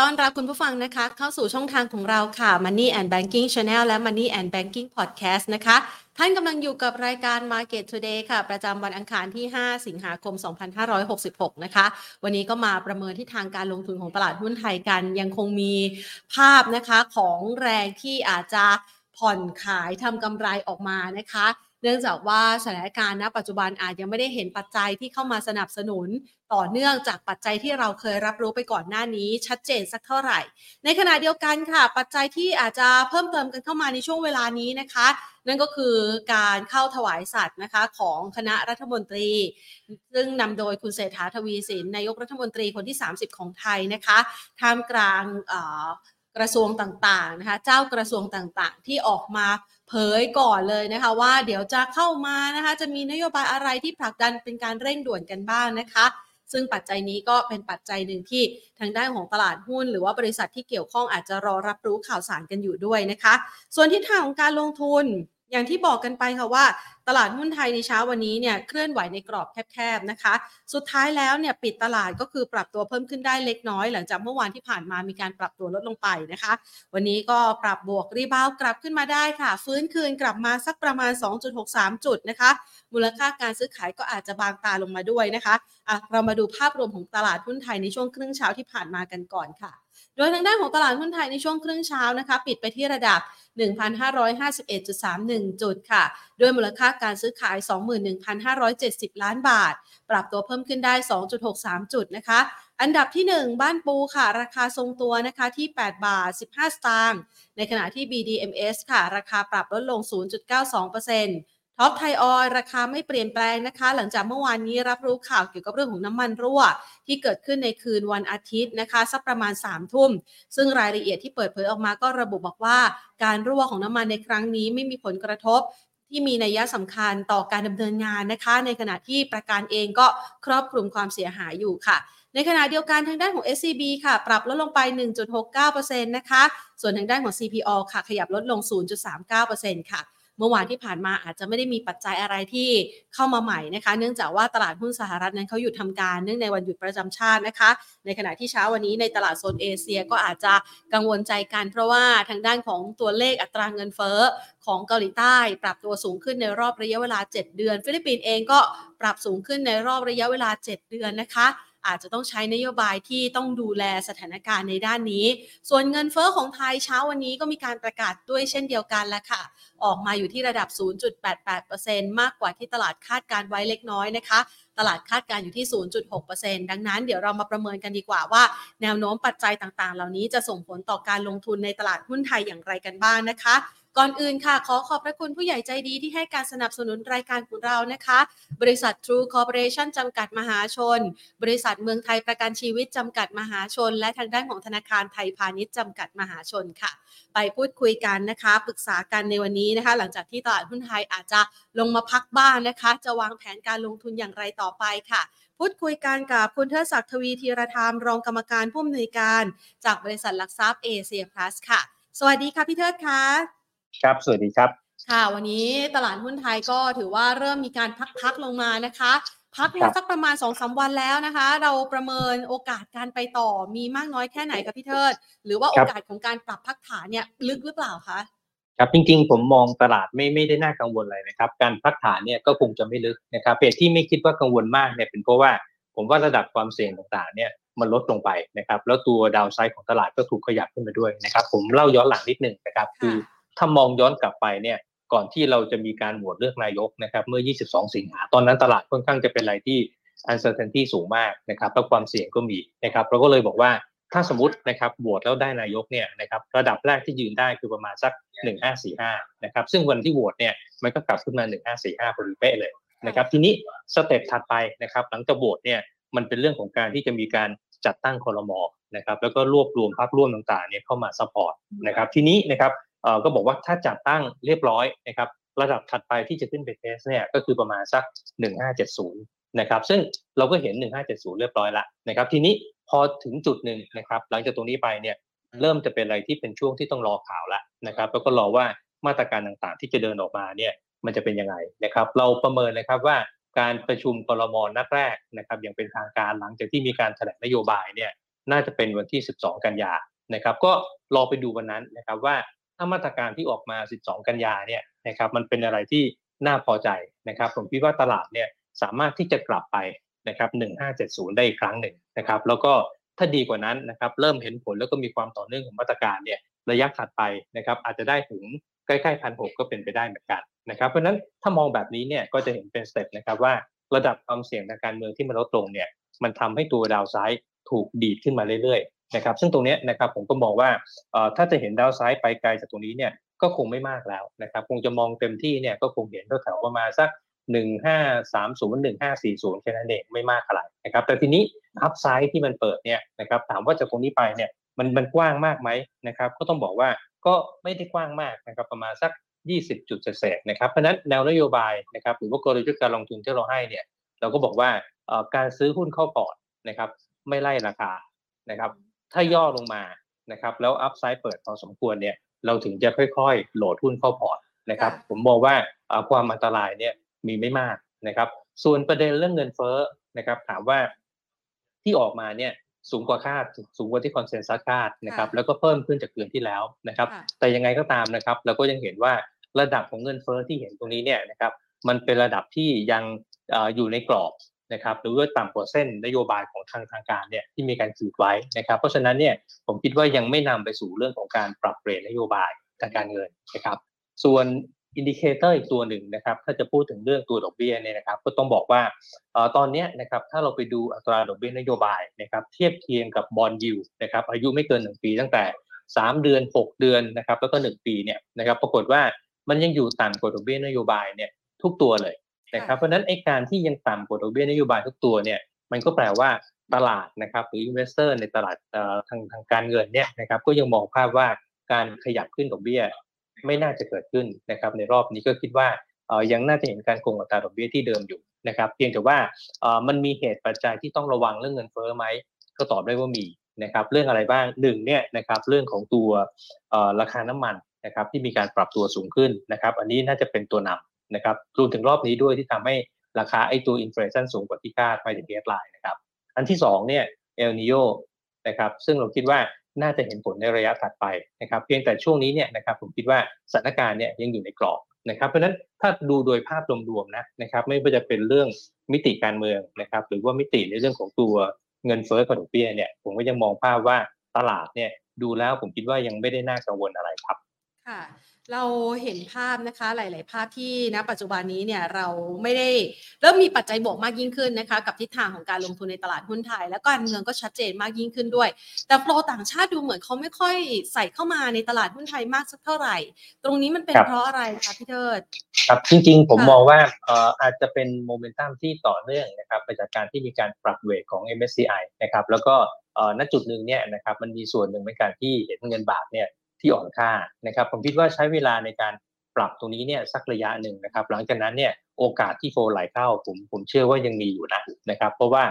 ต้อนรับคุณผู้ฟังนะคะ เข้าสู่ช่องทางของเราค่ะ Money and Banking Channel และ Money and Banking Podcast นะคะ ท่านกำลังอยู่กับรายการ Market Today ค่ะ ประจำวันอังคารที่ 5 สิงหาคม 2566 นะคะ วันนี้ก็มาประเมินที่ทางการลงทุนของตลาดหุ้นไทยกัน ยังคงมีภาพนะคะของแรงที่อาจจะผ่อนขายทำกำไรออกมานะคะ เนื่องจากว่าสถานการณ์ณปัจจุบันอาจยังไม่ได้เห็นปัจจัยที่เข้ามาสนับสนุน ต่อเนื่องจากปัจจัยที่เราเคยรับรู้ไปก่อนหน้านี้ ชัดเจนสักเท่าไหร่ ในขณะเดียวกันค่ะ ปัจจัยที่อาจจะเพิ่มเติมกันเข้ามาในช่วงเวลานี้นะคะ นั่นก็คือการเข้าถวายสัตว์นะคะของคณะรัฐมนตรี ซึ่งนำโดยคุณเศรษฐาทวีสินนายกรัฐมนตรีคนที่ 30 ของไทยนะคะท่ามกลาง กระทรวงต่างๆนะคะเจ้ากระทรวงต่างๆ ที่ออกมาเผยก่อนเลยนะคะ ว่าเดี๋ยวจะเข้ามานะคะจะมีนโยบายอะไรที่ผลักดันเป็นการเร่งด่วนกันบ้างนะคะ ซึ่งปัจจัยนี้ก็เป็นปัจจัยหนึ่งที่ทางด้านของตลาดหุ้น หรือว่าบริษัทที่เกี่ยวข้องอาจจะรอรับรู้ข่าวสารกันอยู่ด้วยนะคะ ส่วนทิศทางของการลงทุน อย่างที่บอกกันไปค่ะว่า ตลาดหุ้นไทยในเช้าวันนี้เนี่ยเคลื่อนไหวในกรอบแคบๆนะคะ สุดท้ายแล้วเนี่ยปิดตลาดก็คือปรับตัวเพิ่มขึ้นได้เล็กน้อย หลังจากเมื่อวานที่ผ่านมามีการปรับตัวลดลงไปนะคะ วันนี้ก็ปรับบวกรีบาวกลับขึ้นมาได้ค่ะ ฟื้นคืนกลับมาสักประมาณ 2.63 จุดนะคะ มูลค่าการซื้อขายก็อาจจะบางตาลงมาด้วยนะคะะเรามาดูภาพรวมของตลาดหุ้นไทยในช่วงครึ่งเช้าที่ผ่านมากันก่อนค่ะ โดยทางด้านของตลาดหุ้นไทยในช่วงครึ่งเช้านะคะปิดไปที่ระดับ 1,551.31 จุดค่ะ ด้วยมูลค่าการซื้อขาย 21,570 ล้านบาท ปรับตัวเพิ่มขึ้นได้ 2.63 จุดนะคะ อันดับที่ 1 บ้านปูค่ะ ราคาทรงตัวนะคะที่ 8 บาท 15 สตางค์ ในขณะที่ BDMs ค่ะ ราคาปรับลดลง 0.92% ท็อปไทยออยราคาไม่เปลี่ยนแปลงนะคะ หลังจากเมื่อวานนี้รับรู้ข่าวเกี่ยวกับเรื่องของน้ำมันรั่ว ที่เกิดขึ้นในคืนวันอาทิตย์นะคะ สักประมาณ3ามทุ่ม ซึ่งรายละเอียดที่เปิดเผยออกมาก็ระบุบอกว่า การรั่วของน้ำมันในครั้งนี้ไม่มีผลกระทบที่มีนัยสำคัญต่อการดำเนินงานนะคะ ในขณะที่ประกันเองก็ครอบคลุมความเสียหายอยู่ค่ะ ในขณะเดียวกันทางด้านของ SCB ค่ะ ปรับลดลงไป 1.69%นะคะ ส่วนทางด้านของ CPO ค่ะ ขยับลดลง 0.39%ค่ะ เมื่อวานที่ผ่านมาอาจจะไม่ได้มีปัจจัยอะไรที่เข้ามาใหม่นะคะ เนื่องจากว่าตลาดหุ้นสหรัฐนั้นเขาหยุดทำการเนื่องในวันหยุดประจำชาตินะคะ ในขณะที่เช้าวันนี้ในตลาดโซนเอเชียก็อาจจะกังวลใจกันเพราะว่าทางด้านของตัวเลขอัตราเงินเฟ้อของเกาหลีใต้ ปรับตัวสูงขึ้นในรอบระยะเวลา 7 เดือน ฟิลิปปินส์เองก็ปรับสูงขึ้นในรอบระยะเวลา 7 เดือนนะคะ อาจจะต้องใช้นโยบายที่ต้องดูแลสถานการณ์ในด้านนี้ ส่วนเงินเฟอ้อของไทยเช้าวันนี้ก็มีการประกาศด้วยเช่นเดียวกันแล้วค่ะ ออกมาอยู่ที่ระดับ 0.88%มากกว่าที่ตลาดคาดการไว้เล็กน้อยนะคะตลาดคาดการอยู่ที่ 0.6%ดังนั้นเดี๋ยวเรามาประเมินกันดีกว่าว่า แนวโน้มปัจจัยต่างๆ เหล่านี้จะส่งผลต่อการลงทุนในตลาดหุ้นไทยอย่างไรกันบ้างนะคะ ก่อนอื่นค่ะ ขอขอบพระคุณผู้ใหญ่ใจดีที่ให้การสนับสนุนรายการของเรานะคะ บริษัท True Corporation จำกัดมหาชน บริษัทเมืองไทยประกันชีวิตจำกัดมหาชน และทางด้านของธนาคารไทยพาณิชย์จำกัดมหาชนค่ะ ไปพูดคุยกันนะคะ ปรึกษากันในวันนี้นะคะ หลังจากที่ตลาดหุ้นไทยอาจจะลงมาพักบ้างนะคะ จะวางแผนการลงทุนอย่างไรต่อไปค่ะพูดคุยกันกับคุณเทิดศักดิ์ทวีธีรธรรมรองกรรมการผู้อำนวยการ จากบริษัทหลักทรัพย์เอเชียพลัสค่ะ สวัสดีค่ะพี่เทิดค่ะ ครับ สวัสดีครับ ค่ะ วันนี้ตลาดหุ้นไทยก็ถือว่าเริ่มมีการพักๆลงมานะคะ พักมาสักประมาณสองสาวันแล้วนะคะ เราประเมินโอกาสการไปต่อมีมากน้อยแค่ไหนกับพี่เทิด หรือว่าโอกาสของการปรับพักฐานเนี่ยลึกหรือเปล่าคะครับจริงๆ ผมมองตลาดไม่ไม่ได้น่ากังวลอะไรนะครับ การพักฐานเนี่ยก็คงจะไม่ลึกนะครับเหตุที่ไม่คิดว่ากังวลมากเนี่ยเป็นเพราะว่าผมว่าระดับความเสี่ยงต่างๆเนี่ยมันลดลงไปนะครับแล้วตัวดาวไซด์ของตลาดก็ถูกขยับขึ้นมาด้วยนะครับผมเล่าย้อนหลังนิดหนึ่งนะครับคือ ถ้ามองย้อนกลับไปเนี่ยก่อนที่เราจะมีการโหวตเลือกนายกนะครับเมื่อ 22 สิงหาตอนนั้นตลาดค่อนข้างจะเป็นอะไรที่ uncertainty สูงมากนะครับแล้วความเสี่ยงก็มีนะครับเราก็เลยบอกว่าถ้าสมมตินะครับโหวตแล้วได้นายกเนี่ยนะครับระดับแรกที่ยืนได้คือประมาณสัก 1545นะครับซึ่งวันที่โหวตเนี่ยมันก็กลับขึ้นมา 1545พอดีเป๊ะเลยนะครับทีนี้สเต็ปถัดไปนะครับหลังจากโหวตเนี่ยมันเป็นเรื่องของการที่จะมีการจัดตั้งคอรมอนะครับแล้วก็รวบรวมพรรคร่วมต่างๆเนี่ยเข้ามา support นะครับทีนี้นะครับ ก็บอกว่าถ้าจัดตั้งเรียบร้อยนะครับระดับถัดไปที่จะขึ้นไป test เนี่ยก็คือประมาณสัก 1570 นะครับ ซึ่งเราก็เห็น 1570 เรียบร้อยละนะครับ ทีนี้พอถึงจุดหนึ่งนะครับ หลังจากตรงนี้ไปเนี่ยเริ่มจะเป็นอะไรที่เป็นช่วงที่ต้องรอข่าวละนะครับ แล้วก็รอว่ามาตรการต่างๆ ที่จะเดินออกมาเนี่ยมันจะเป็นยังไงนะครับ เราประเมินนะครับว่าการประชุมครม.นัดแรกนะครับอย่างเป็นทางการหลังจากที่มีการแถลงนโยบายเนี่ยน่าจะเป็นวันที่ 12 กันยานะครับ ก็รอไปดูวันนั้นนะครับว่าามาตรการที่ออกมา 12 กันยาเนี่ยนะครับมันเป็นอะไรที่น่าพอใจนะครับ ผมคิดว่าตลาดเนี่ยสามารถที่จะกลับไปนะครับ 1570 ได้อีกครั้งหนึ่งนะครับ แล้วก็ถ้าดีกว่านั้นนะครับ เริ่มเห็นผลแล้วก็มีความต่อเนื่องของมาตรการเนี่ยระยะถัดไปนะครับ อาจจะได้ถึงใกล้ๆพันหก็เป็นไปได้เหมือนกันนะครับ เพราะฉะนั้นถ้ามองแบบนี้เนี่ยก็จะเห็นเป็นสเต็ปนะครับว่าระดับความเสี่ยงทางการเมืองที่มันลดลงเนี่ยมันทำให้ตัวดาวไซด์ถูกดีดขึ้นมาเรื่อย นะครับซึ่งตรงนี้นะครับผมก็มองว่าถ้าจะเห็นดาวไซด์ไปไกลจากตรงนี้เนี่ยก็คงไม่มากแล้วนะครับคงจะมองเต็มที่เนี่ยก็คงเห็นแถวๆประมาณสัก 1530 1540แค่นั้นเองไม่มากอะไรนะครับแต่ทีนี้อัพไซด์ที่มันเปิดเนี่ยนะครับถามว่าจากตรงนี้ไปเนี่ยมันมันกว้างมากไหมนะครับก็ต้องบอกว่าก็ไม่ได้กว้างมากนะครับประมาณสัก 20 จุดเศษนะครับเพราะนั้นแนวนโยบายนะครับหรือว่ากลยุทธ์การลงทุนที่เราให้เนี่ยเราก็บอกว่าการซื้อหุ้นเข้าพอร์ตนะครับไม่ไล่ราคานะครับ ถ้าย่อลงมานะครับแล้ว upside เปิดพอสมควรเนี่ยเราถึงจะค่อยๆ โหลดหุ้นเข้าพอร์ตนะครับผมมองว่าความอันตรายเนี่ยมีไม่มากนะครับ ส่วนประเด็นเรื่องเงินเฟ้อนะครับ ถามว่าที่ออกมาเนี่ยสูงกว่าคาดสูงกว่าที่ consensus คาดนะครับแล้วก็เพิ่มขึ้นจากเดือนที่แล้วนะครับ แต่ยังไงก็ตามนะครับ เราก็ยังเห็นว่าระดับของเงินเฟ้อที่เห็นตรงนี้เนี่ยนะครับมันเป็นระดับที่ยังอยู่ในกรอบ นะครับหรือว่าต่ำกว่าเส้นนโยบายของทางทางการเนี่ยที่มีการขีดไว้นะครับ เพราะฉะนั้นเนี่ยผมคิดว่ายังไม่นำไปสู่เรื่องของการปรับเปลี่ยนนโยบายทางการเงินนะครับ ส่วน indicator อีกตัวหนึ่งนะครับ ถ้าจะพูดถึงเรื่องตัวดอกเบี้ยเนี่ยนะครับ ก็ต้องบอกว่าตอนนี้นะครับถ้าเราไปดูอัตราดอกเบี้ยนโยบายนะครับ เทียบเคียงกับ bond yieldนะครับอายุไม่เกิน 1 ปีตั้งแต่ 3 เดือน 6 เดือนนะครับแล้วก็ 1 ปีเนี่ยนะครับปรากฏว่ามันยังอยู่ต่ำกว่าดอกเบี้ยนโยบายเนี่ยทุกตัวเลย นะครับเพราะนั้นไอ้การที่ยังต่ำกว่าดอกเบี้ยนโยบายทุกตัวเนี่ยมันก็แปลว่าตลาดนะครับหรือ investor ในตลาดทางทางการเงินเนี่ยนะครับก็ยังมองภาพว่าการขยับขึ้นดอกเบี้ยไม่น่าจะเกิดขึ้นนะครับในรอบนี้ก็คิดว่ายังน่าจะเห็นการคงอัตราดอกเบี้ยที่เดิมอยู่นะครับเพียงแต่ว่ามันมีเหตุปัจจัยที่ต้องระวังเรื่องเงินเฟ้อไหมก็ตอบได้ว่ามีนะครับเรื่องอะไรบ้างหนึ่งเนี่ยนะครับเรื่องของตัวราคาน้ำมันนะครับที่มีการปรับตัวสูงขึ้นนะครับ อันนี้น่าจะเป็นตัวนำ นะครับรวมถึงรอบนี้ด้วยที่ทำให้ราคาไอ้ตัว inflation สูงกว่าที่คาดไปถึง headline นะครับอันที่2เนี่ยเอลนีโญนะครับซึ่งเราคิดว่าน่าจะเห็นผลในระยะถัดไปนะครับ เพียงแต่ช่วงนี้เนี่ยนะครับผมคิดว่าสถานการณ์เนี่ยยังอยู่ในกรอบนะครับ เพราะฉะนั้นถ้าดูโดยภาพรวมๆนะนะครับ ไม่ว่าจะเป็นเรื่องมิติการเมืองนะครับ หรือว่ามิติในเรื่องของตัวเงินเฟ้อกับดอกเบี้ยเนี่ยผมก็ยังมองภาพว่าตลาดเนี่ยดูแล้วผมคิดว่ายังไม่ได้น่ากังวลอะไรครับ ค่ะ เราเห็นภาพนะคะหลาย ๆ ภาพที่ณปัจจุบันนี้เนี่ยเราไม่ได้เริ่มมีปัจจัยบวกมากยิ่งขึ้นนะคะกับทิศทางของการลงทุนในตลาดหุ้นไทย แล้วการเมืองก็ชัดเจนมากยิ่งขึ้นด้วย แต่โฟลต่างชาติดูเหมือนเขาไม่ค่อยใส่เข้ามาในตลาดหุ้นไทยมากสักเท่าไหร่ ตรงนี้มันเป็นเพราะอะไรคะพี่เทิดครับจริง ๆ ผมมองว่าเอ่ออาจจะเป็นโมเมนตัมที่ต่อเนื่องนะครับไปจากการที่มีการปรับเวทของ MSCI นะครับแล้วก็เอ่อณจุดหนึ่งเนี่ยนะครับมันมีส่วนหนึ่งในการที่เห็นเงินบาทเนี่ย ที่อ่อนค่านะครับผมคิดว่าใช้เวลาในการปรับตรงนี้เนี่ยสักระยะหนึ่งนะครับ หลังจากนั้นเนี่ยโอกาสที่โฟไหลเข้าผมผมเชื่อว่ายังมีอยู่นะนะครับ เพราะว่า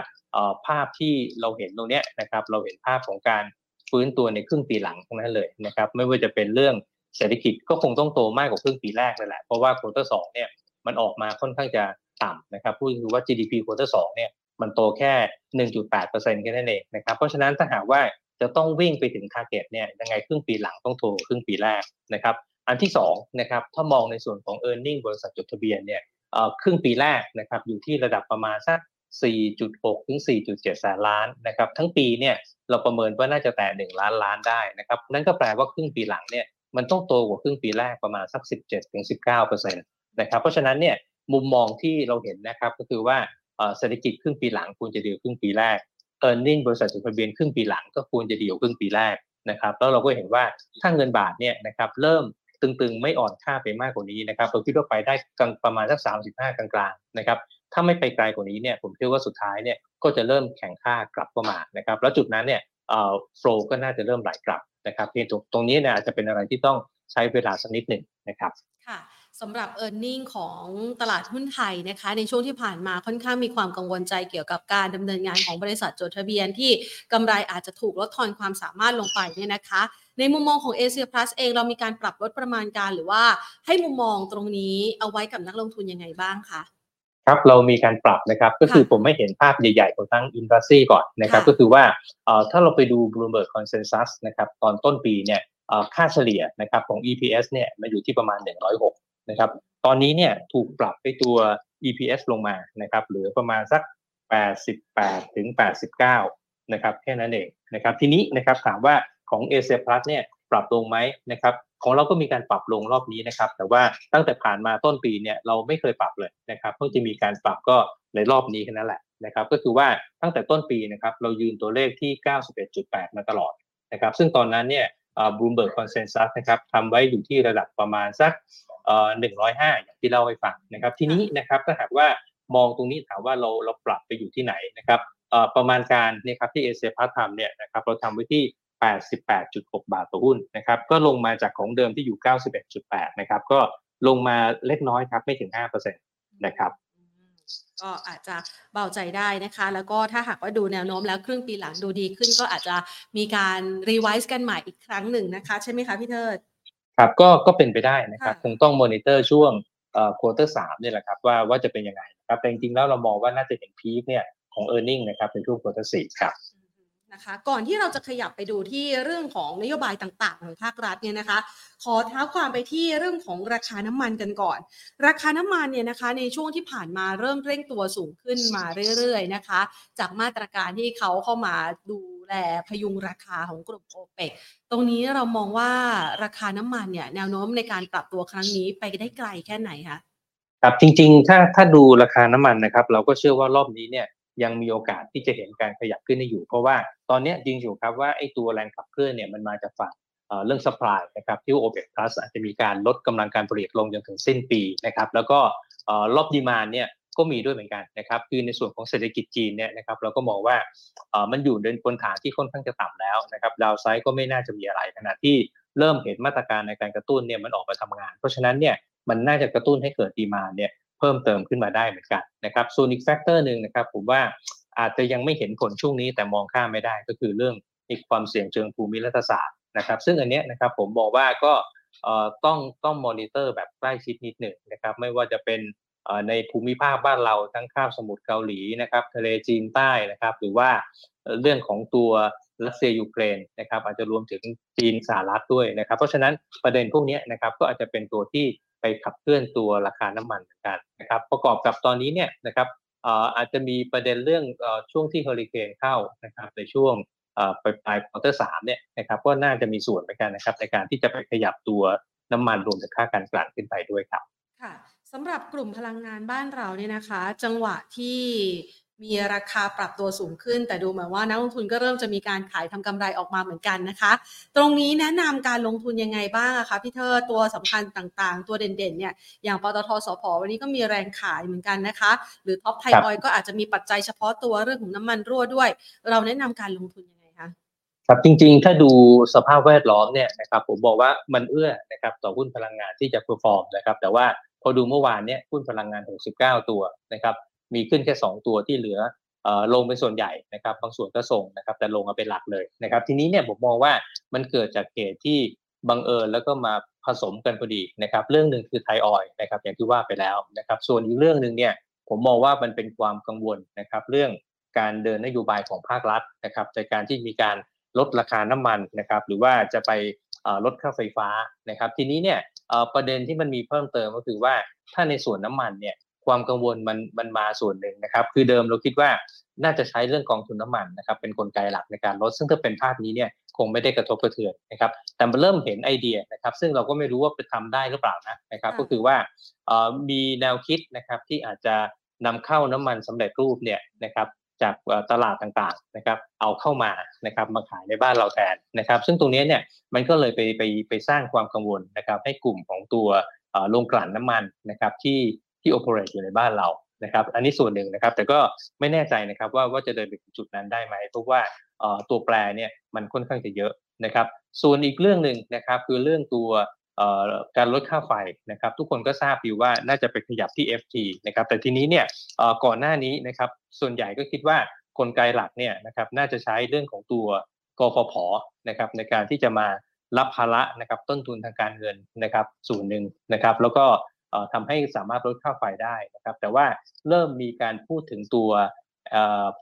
ภาพที่เราเห็นตรงนี้นะครับ เราเห็นภาพของการฟื้นตัวในครึ่งปีหลังทั้งนั้นเลยนะครับ ไม่ว่าจะเป็นเรื่องเศรษฐกิจก็คงต้องโตมากกว่าครึ่งปีแรกเลยแหละเพราะว่า quarter สองเนี่ยมันออกมาค่อนข้างจะต่ำนะครับพูดคือว่า GDP quarter สองเนี่ยมันโตแค่ 1.8%แค่นั้นเองนะครับ เพราะฉะนั้นถ้าหากว่า จะต้องวิ่งไปถึง target เนี่ยยังไงครึ่งปีหลังต้องโตครึ่งปีแรกนะครับอันที่2นะครับถ้ามองในส่วนของ e a r n i n g บริษัทจดทะเบียนเนี่ยครึ่งปีแรกนะครับอยู่ที่ระดับประมาณสัก 4.6 ถึง 4.7 แสนล้านนะครับทั้งปีเนี่ยเราประเมินว่าน่าจะแตะ1ล้านล้านได้นะครับนั่นก็แปลว่าครึ่งปีหลังเนี่ยมันต้องโตกว่าครึ่งปีแรกประมาณสัก 17ถึง19นะครับเพราะฉะนั้นเนี่ยมุมมองที่เราเห็นนะครับก็คือว่าเศรษฐกิจครึ่งปีหลังควรจะดีครึ่งปีแรก e a r n i n g บริษัทจดทะเบียนครึ่งปีหลังก็ควรจะดีกว่าครึ่งปีแรกนะครับแล้วเราก็เห็นว่าถ้าเงินบาทเนี่ยนะครับเริ่มตึงๆ ไม่อ่อนค่าไปมากกว่านี้นะครับเราคิดว่าไปได้ประมาณสัก 35 กลางๆนะครับถ้าไม่ไปไกลกว่านี้เนี่ยผมเชื่อว่าสุดท้ายเนี่ยก็จะเริ่มแข่งค่ากลับเข้ามานะครับแล้วจุดนั้นเนี่ยเอ่อโฟล์ก็น่าจะเริ่มไหลกลับนะครับเพียงตรงนี้เนี่ยอาจจะเป็นอะไรที่ต้องใช้เวลาสักนิดหนึ่งนะครับค่ะ สำหรับ e a r n i n g ของตลาดหุ้นไทยนะคะ ในช่วงที่ผ่านมาค่อนข้างมีความกังวลใจเกี่ยวกับการดำเนินงานของบริษัทจดทะเบียนที่กำไรอาจจะถูกลดทอนความสามารถลงไปเนี่ยนะคะ ในมุมมองของ a อเชียพลัสเองเรามีการปรับลดประมาณการหรือว่าให้มุมมองตรงนี้เอาไว้กับนักลงทุนยังไงบ้างคะครับเรามีการปรับนะครับก็คือผมไม่เห็นภาพใหญ่ๆของทั้งอินดัสซีก่อนนะครับก็คือว่าถ้าเราไปดู Bloomberg Consensus นะครับตอนต้นปีเนี่ยค่าเฉลี่ยนะครับของ EPS เนี่ยมาอยู่ที่ประมาณ 106 นะครับ ตอนนี้เนี่ยถูกปรับไปตัว EPS ลงมานะครับเหลือประมาณสัก 88 ถึง 89 นะครับแค่นั้นเองนะครับทีนี้นะครับถามว่าของ a อ Plus เนี่ยปรับลงไหมนะครับของเราก็มีการปรับลงรอบนี้นะครับ แต่ว่าตั้งแต่ผ่านมาต้นปีเนี่ยเราไม่เคยปรับเลยนะครับเพิ่งจะมีการปรับก็ในรอบนี้แค่นั้นแหละนะครับก็คือว่าตั้งแต่ต้นปีนะครับเรายืนตัวเลขที่ 91.8 มาตลอดนะครับซึ่งตอนนั้นเนี่ย บลูมเบิร์กคอนเซนแซสนะครับทำไว้อยู่ที่ระดับประมาณสักหนึ่งร้อยห้าอย่างที่เล่าให้ฟังนะครับ ทีนี้นะครับถ้าหากว่ามองตรงนี้ถามว่าเราเราปรับไปอยู่ที่ไหนนะครับประมาณการเนี่ยครับที่เอเชียพลัสทำเนี่ยนะครับเราทำไว้ที่ 88.6 บาทต่อหุ้นนะครับก็ลงมาจากของเดิมที่อยู่ 91.8 นะครับก็ลงมาเล็กน้อยครับไม่ถึง 5%นะครับ ก็อาจจะเบาใจได้นะคะ แล้วก็ถ้าหากว่าดูแนวโน้มแล้วครึ่งปีหลังดูดีขึ้นก็อาจจะมีการ revise กันใหม่อีกครั้งหนึ่งนะคะ ใช่ไหมคะพี่เทิดครับก็ก็เป็นไปได้นะครับคงต้องมอนิเตอร์ช่วงเอ่อ quarter สามนี่แหละครับว่าว่าจะเป็นยังไงครับแต่จริงๆแล้วเรามองว่าน่าจะเห็น peak เนี่ยของ e a r n i n g นะครับในช่วง quarter สี่ครับ นะคะ ก่อนที่เราจะขยับไปดูที่เรื่องของนโยบายต่างๆ ของภาครัฐเนี่ยนะคะ ขอเท้าความไปที่เรื่องของราคาน้ำมันกันก่อน ราคาน้ำมันเนี่ยนะคะในช่วงที่ผ่านมาเริ่มเร่งตัวสูงขึ้นมาเรื่อยๆนะคะ จากมาตรการที่เขาเข้ามาดูแลพยุงราคาของกลุ่มโอเปกตรงนี้เรามองว่าราคาน้ำมันเนี่ยแนวโน้มในการปรับตัวครั้งนี้ไปได้ไกลแค่ไหนคะครับจริงๆ ถ้าถ้าดูราคาน้ำมันนะครับ เราก็เชื่อว่ารอบนี้เนี่ย ยังมีโอกาสที่จะเห็นการขยับขึ้นได้อยู่ เพราะว่าตอนนี้จริงอยู่ครับว่าไอ้ตัวแรงขับเคลื่อนเนี่ยมันมาจากฝั่งเรื่อง supply นะครับที่ OPEC Plus อาจจะมีการลดกำลังการผลิตลงจนถึงสิ้นปีนะครับแล้วก็รอบดีมานเนี่ยก็มีด้วยเหมือนกันนะครับคือในส่วนของเศรษฐกิจจีนเนี่ยนะครับเราก็มองว่ามันอยู่ในบนฐานที่ค่อนข้างจะต่ำแล้วนะครับ downside ก็ไม่น่าจะมีอะไรขณะที่เริ่มเห็นมาตรการในการกระตุ้นเนี่ยมันออกมาทำงาน เพราะฉะนั้นเนี่ยมันน่าจะกระตุ้นให้เกิด demand เนี่ย เพิ่มเติมขึ้นมาได้เหมือนกันนะครับส่วนอีก factor หนึ่งนะครับผมว่าอาจจะยังไม่เห็นผลช่วงนี้แต่มองข้ามไม่ได้ก็คือเรื่องอีกความเสี่ยงเชิงภูมิรัฐศาสตร์นะครับ ซึ่งอันนี้นะครับผมบอกว่าก็ต้องต้องมอนิเตอร์แบบใกล้ชิดนิดหนึ่งนะครับไม่ว่าจะเป็นในภูมิภาคบ้านเราทั้งคาบสมุทรเกาหลีนะครับทะเลจีนใต้นะครับหรือว่าเรื่องของตัวรัสเซียยูเครนนะครับอาจจะรวมถึงจีนสหรัฐด้วยนะครับ เพราะฉะนั้นประเด็นพวกนี้นะครับก็อาจจะเป็นตัวที่ ไปขับเคลื่อนตัวราคาน้ำมันเหมือนกันนะครับ ประกอบกับตอนนี้เนี่ยนะครับอาจจะมีประเด็นเรื่องช่วงที่เฮอริเคนเข้านะครับในช่วงปลายปลาย quarter สามเนี่ยนะครับก็น่าจะมีส่วนเหมือนกันนะครับ ในการที่จะไปขยับตัวน้ำมันรวมถึงค่าการกลั่นขึ้นไปด้วยครับ ค่ะสำหรับกลุ่มพลังงานบ้านเราเนี่ยนะคะ จังหวะที่ มีราคาปรับตัวสูงขึ้น แต่ดูเหมือนว่านักลงทุนก็เริ่มจะมีการขายทำกำไรออกมาเหมือนกันนะคะ ตรงนี้แนะนำการลงทุนยังไงบ้างอะคะพี่เทิดตัวสำคัญต่างๆ ตัวเด่นๆเนี่ยอย่างปตทสผวันนี้ก็มีแรงขายเหมือนกันนะคะ หรือท็อปไทยออยล์ก็อาจจะมีปัจจัยเฉพาะตัวเรื่องของน้ำมันรั่วด้วย เราแนะนำการลงทุนยังไงคะครับจริงๆ ถ้าดูสภาพแวดล้อมเนี่ยนะครับผมบอกว่ามันเอื้อนะครับต่อหุ้นพลังงานที่จะ perform นะครับแต่ว่าพอดูเมื่อวานเนี่ยหุ้นพลังงาน69ตัวนะครับ มีขึ้นแค่ 2 ตัวที่เหลือลงเป็นส่วนใหญ่นะครับบางส่วนก็ส่งนะครับแต่ลงมาเป็นหลักเลยนะครับ ทีนี้เนี่ยผมมองว่ามันเกิดจากเหตุที่บังเอิญแล้วก็มาผสมกันพอดีนะครับเรื่องหนึ่งคือไทยออยนะครับอย่างที่ว่าไปแล้วนะครับส่วนอีกเรื่องหนึ่งเนี่ยผมมองว่ามันเป็นความกังวลนะครับเรื่องการเดินนโยบายของภาครัฐนะครับในการที่มีการลดราคาน้ำมันนะครับหรือว่าจะไปลดค่าไฟฟ้านะครับทีนี้เนี่ยประเด็นที่มันมีเพิ่มเติมก็คือว่าถ้าในส่วนน้ำมันเนี่ย ความกังวลมันมันมาส่วนหนึ่งนะครับ คือเดิมเราคิดว่าน่าจะใช้เรื่องกองทุนน้ามันนะครับ เป็นนกลไกหลักในการลด ซึ่งถ้าเป็นภาพนี้เนี่ยคงไม่ได้กระทบกระเทือนนะครับ แต่มาเริ่มเห็นไอเดียนะครับ ซึ่งเราก็ไม่รู้ว่าจะทำได้หรือเปล่านะนะครับ ก็คือว่ามีแนวคิดนะครับที่อาจจะนำเข้าน้ำมันสำเร็จรูปเนี่ยนะครับจากตลาดต่างๆนะครับ เอาเข้ามานะครับมาขายในบ้านเราแทนนะครับ ซึ่งตรงนี้เนี่ยมันก็เลยไปไปไปสร้างความกังวลนะครับ ให้กลุ่มของตัวโรงกลั่นน้ำมันนะครับที่ ที่โอเปเรตอยู่ในบ้านเรานะครับอันนี้ส่วนหนึ่งนะครับ แต่ก็ไม่แน่ใจนะครับว่าว่าจะเดินไปถึงจุดนั้นได้ไหมเพราะว่าตัวแปรเนี่ยมันค่อนข้างจะเยอะนะครับ ส่วนอีกเรื่องหนึ่งนะครับคือเรื่องตัวการลดค่าไฟนะครับ ทุกคนก็ทราบอยู่ว่าน่าจะไปขยับที่ FT นะครับ แต่ทีนี้เนี่ยก่อนหน้านี้นะครับ ส่วนใหญ่ก็คิดว่ากลไกหลักเนี่ยนะครับน่าจะใช้เรื่องของตัวกฟผนะครับในการที่จะมารับภาระนะครับต้นทุนทางการเงินนะครับส่วนหนึ่งนะครับ แล้วก็ ทำให้สามารถลดค่าไฟได้นะครับ แต่ว่าเริ่มมีการพูดถึงตัว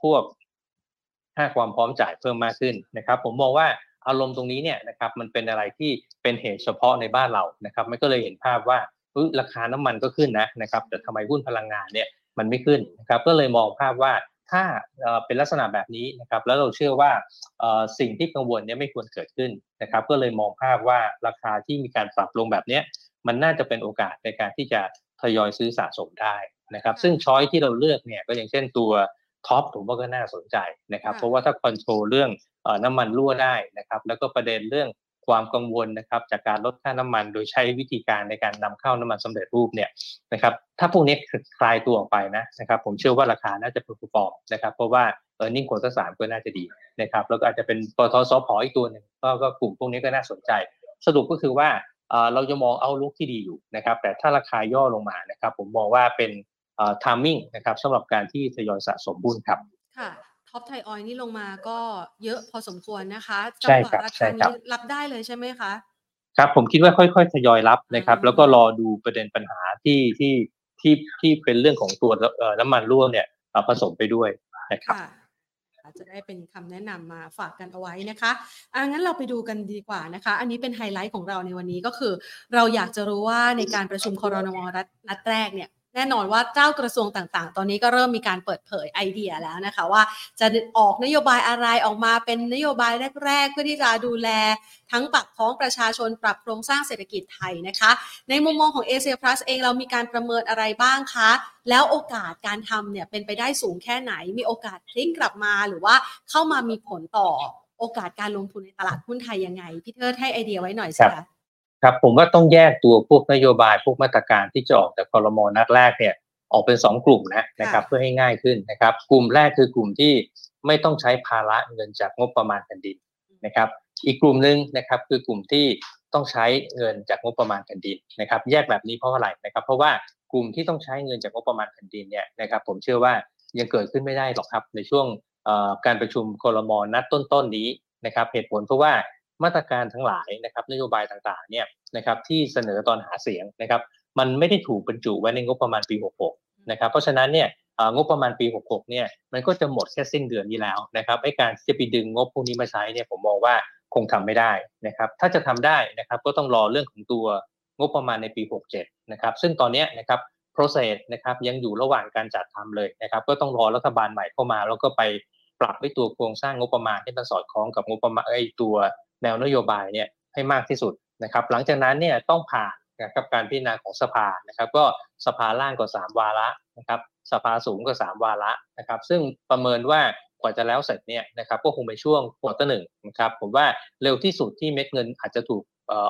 พวกค่าความพร้อมจ่ายเพิ่มมากขึ้นนะครับ ผมมองว่าอารมณ์ตรงนี้เนี่ยนะครับมันเป็นอะไรที่เป็นเหตุเฉพาะในบ้านเรานะครับมันก็เลยเห็นภาพว่าราคาน้ำมันก็ขึ้นนะนะครับแต่ทำไมหุ้นพลังงานเนี่ยมันไม่ขึ้นนะครับก็เลยมองภาพว่าถ้าเป็นลักษณะแบบนี้นะครับแล้วเราเชื่อว่าสิ่งที่กังวลเนี่ยไม่ควรเกิดขึ้นนะครับ ก็เลยมองภาพว่าราคาที่มีการปรับลงแบบนี้ มันน่าจะเป็นโอกาสในการที่จะทยอยซื้อสะสมได้นะครับ ซึ่งช้อยที่เราเลือกเนี่ยก็อย่างเช่นตัวท็อปผมว่าก็น่าสนใจนะครับ เพราะว่าถ้าคอนโทรลเรื่องน้ำมันรั่วได้นะครับ แล้วก็ประเด็นเรื่องความกังวลนะครับ จากการลดค่าน้ำมันโดยใช้วิธีการในการนำเข้าน้ำมันสำเร็จรูปเนี่ยนะครับถ้าพวกนี้คลายตัวออกไปนะนะครับ ผมเชื่อว่าราคาน่าจะ perform นะครับเพราะว่า earning quarter สามก็น่าจะดีนะครับแล้วก็อาจจะเป็นปทสพอีกตัวหนึ่งก็กลุ่มพวกนี้ก็น่าสนใจ สรุปก็คือว่า เราจะมอง outlook ที่ดีอยู่นะครับ แต่ถ้าราคาย่อลงมานะครับ ผมมองว่าเป็น timing นะครับสำหรับการที่ทยอยสะสมหุ้นครับ ค่ะท็อปไทยออยล์นี่ลงมาก็เยอะพอสมควรนะคะจังหวะราคานี้รับได้เลยใช่ไหมคะครับผมคิดว่าค่อยๆทยอยรับนะครับ แล้วก็รอดูประเด็นปัญหาที่ที่ที่ที่เป็นเรื่องของตัวน้ำมันรั่วเนี่ยผสมไปด้วยนะครับ จะได้เป็นคำแนะนำมาฝากกันเอาไว้นะคะอ่างั้นเราไปดูกันดีกว่านะคะ อันนี้เป็นไฮไลท์ของเราในวันนี้ก็คือ เราอยากจะรู้ว่าในการประชุมคอรนมนัดแรกเนี่ย แน่นอนว่าเจ้ากระทรวงต่างๆ ตอนนี้ก็เริ่มมีการเปิดเผยไอเดียแล้วนะคะว่าจะออกนโยบายอะไรออกมาเป็นนโยบายแรก ๆ เพื่อที่จะดูแลทั้งปักท้องประชาชนปรับโครงสร้างเศรษฐกิจไทยนะคะ ในมุมมองของเอเชียพลัสเองเรามีการประเมินอะไรบ้างคะ แล้วโอกาสการทำเนี่ยเป็นไปได้สูงแค่ไหน มีโอกาสพลิกกลับมาหรือว่าเข้ามามีผลต่อโอกาสการลงทุนในตลาดหุ้นไทยยังไงพี่เทิดให้ไอเดียไว้หน่อยสิคะ ครับผมว่าต้องแยกตัวพวกนโยบายพวกมาตรการที่จะออกจากคอรมอนัดแรกเนี่ยออกเป็น 2 กลุ่มนะนะครับเพื่อให้ง่ายขึ้นนะครับ กลุ่มแรกคือกลุ่มที่ไม่ต้องใช้ภาระเงินจากงบประมาณแผ่นดินนะครับ อีกกลุ่มหนึ่งนะครับคือกลุ่มที่ต้องใช้เงินจากงบประมาณแผ่นดินนะครับ แยกแบบนี้เพราะอะไรนะครับ เพราะว่ากลุ่มที่ต้องใช้เงินจากงบประมาณแผ่นดินเนี่ยนะครับ ผมเชื่อว่ายังเกิดขึ้นไม่ได้หรอกครับในช่วงการประชุมคลมนัดต้นๆนี้นะครับ เหตุผลเพราะว่า มาตรการทั้งหลายนะครับนโยบายต่างๆเนี่ยนะครับที่เสนอตอนหาเสียงนะครับมันไม่ได้ถูกบรรจุไว้ในงบประมาณปี 66 นะครับเพราะฉะนั้นเนี่ยงบประมาณปี 66 เนี่ยมันก็จะหมดแค่สิ้นเดือนนี้แล้วนะครับไอ้การจะไปดึงงบพวกนี้มาใช้เนี่ยผมมองว่าคงทำไม่ได้นะครับถ้าจะทำได้นะครับก็ต้องรอเรื่องของตัวงบประมาณในปี 67 นะครับซึ่งตอนนี้นะครับ process นะครับยังอยู่ระหว่างการจัดทำเลยนะครับก็ต้องรอรัฐบาลใหม่เข้ามา แล้วก็ไปปรับไอ้ตัวโครงสร้างงบประมาณให้มันสอดคล้องกับงบประมาณไอ้ตัว แนวนโยบายเนี่ยให้มากที่สุดนะครับ หลังจากนั้นเนี่ยต้องผ่านนะครับการพิจารณาของสภานะครับ ก็สภาล่างก็สามวาระนะครับ สภาสูงก็สามวาระนะครับ ซึ่งประเมินว่ากว่าจะแล้วเสร็จเนี่ยนะครับ ก็คงเป็นช่วงควอเตอร์หนึ่งนะครับ ผมว่าเร็วที่สุดที่เม็ดเงินอาจจะถูก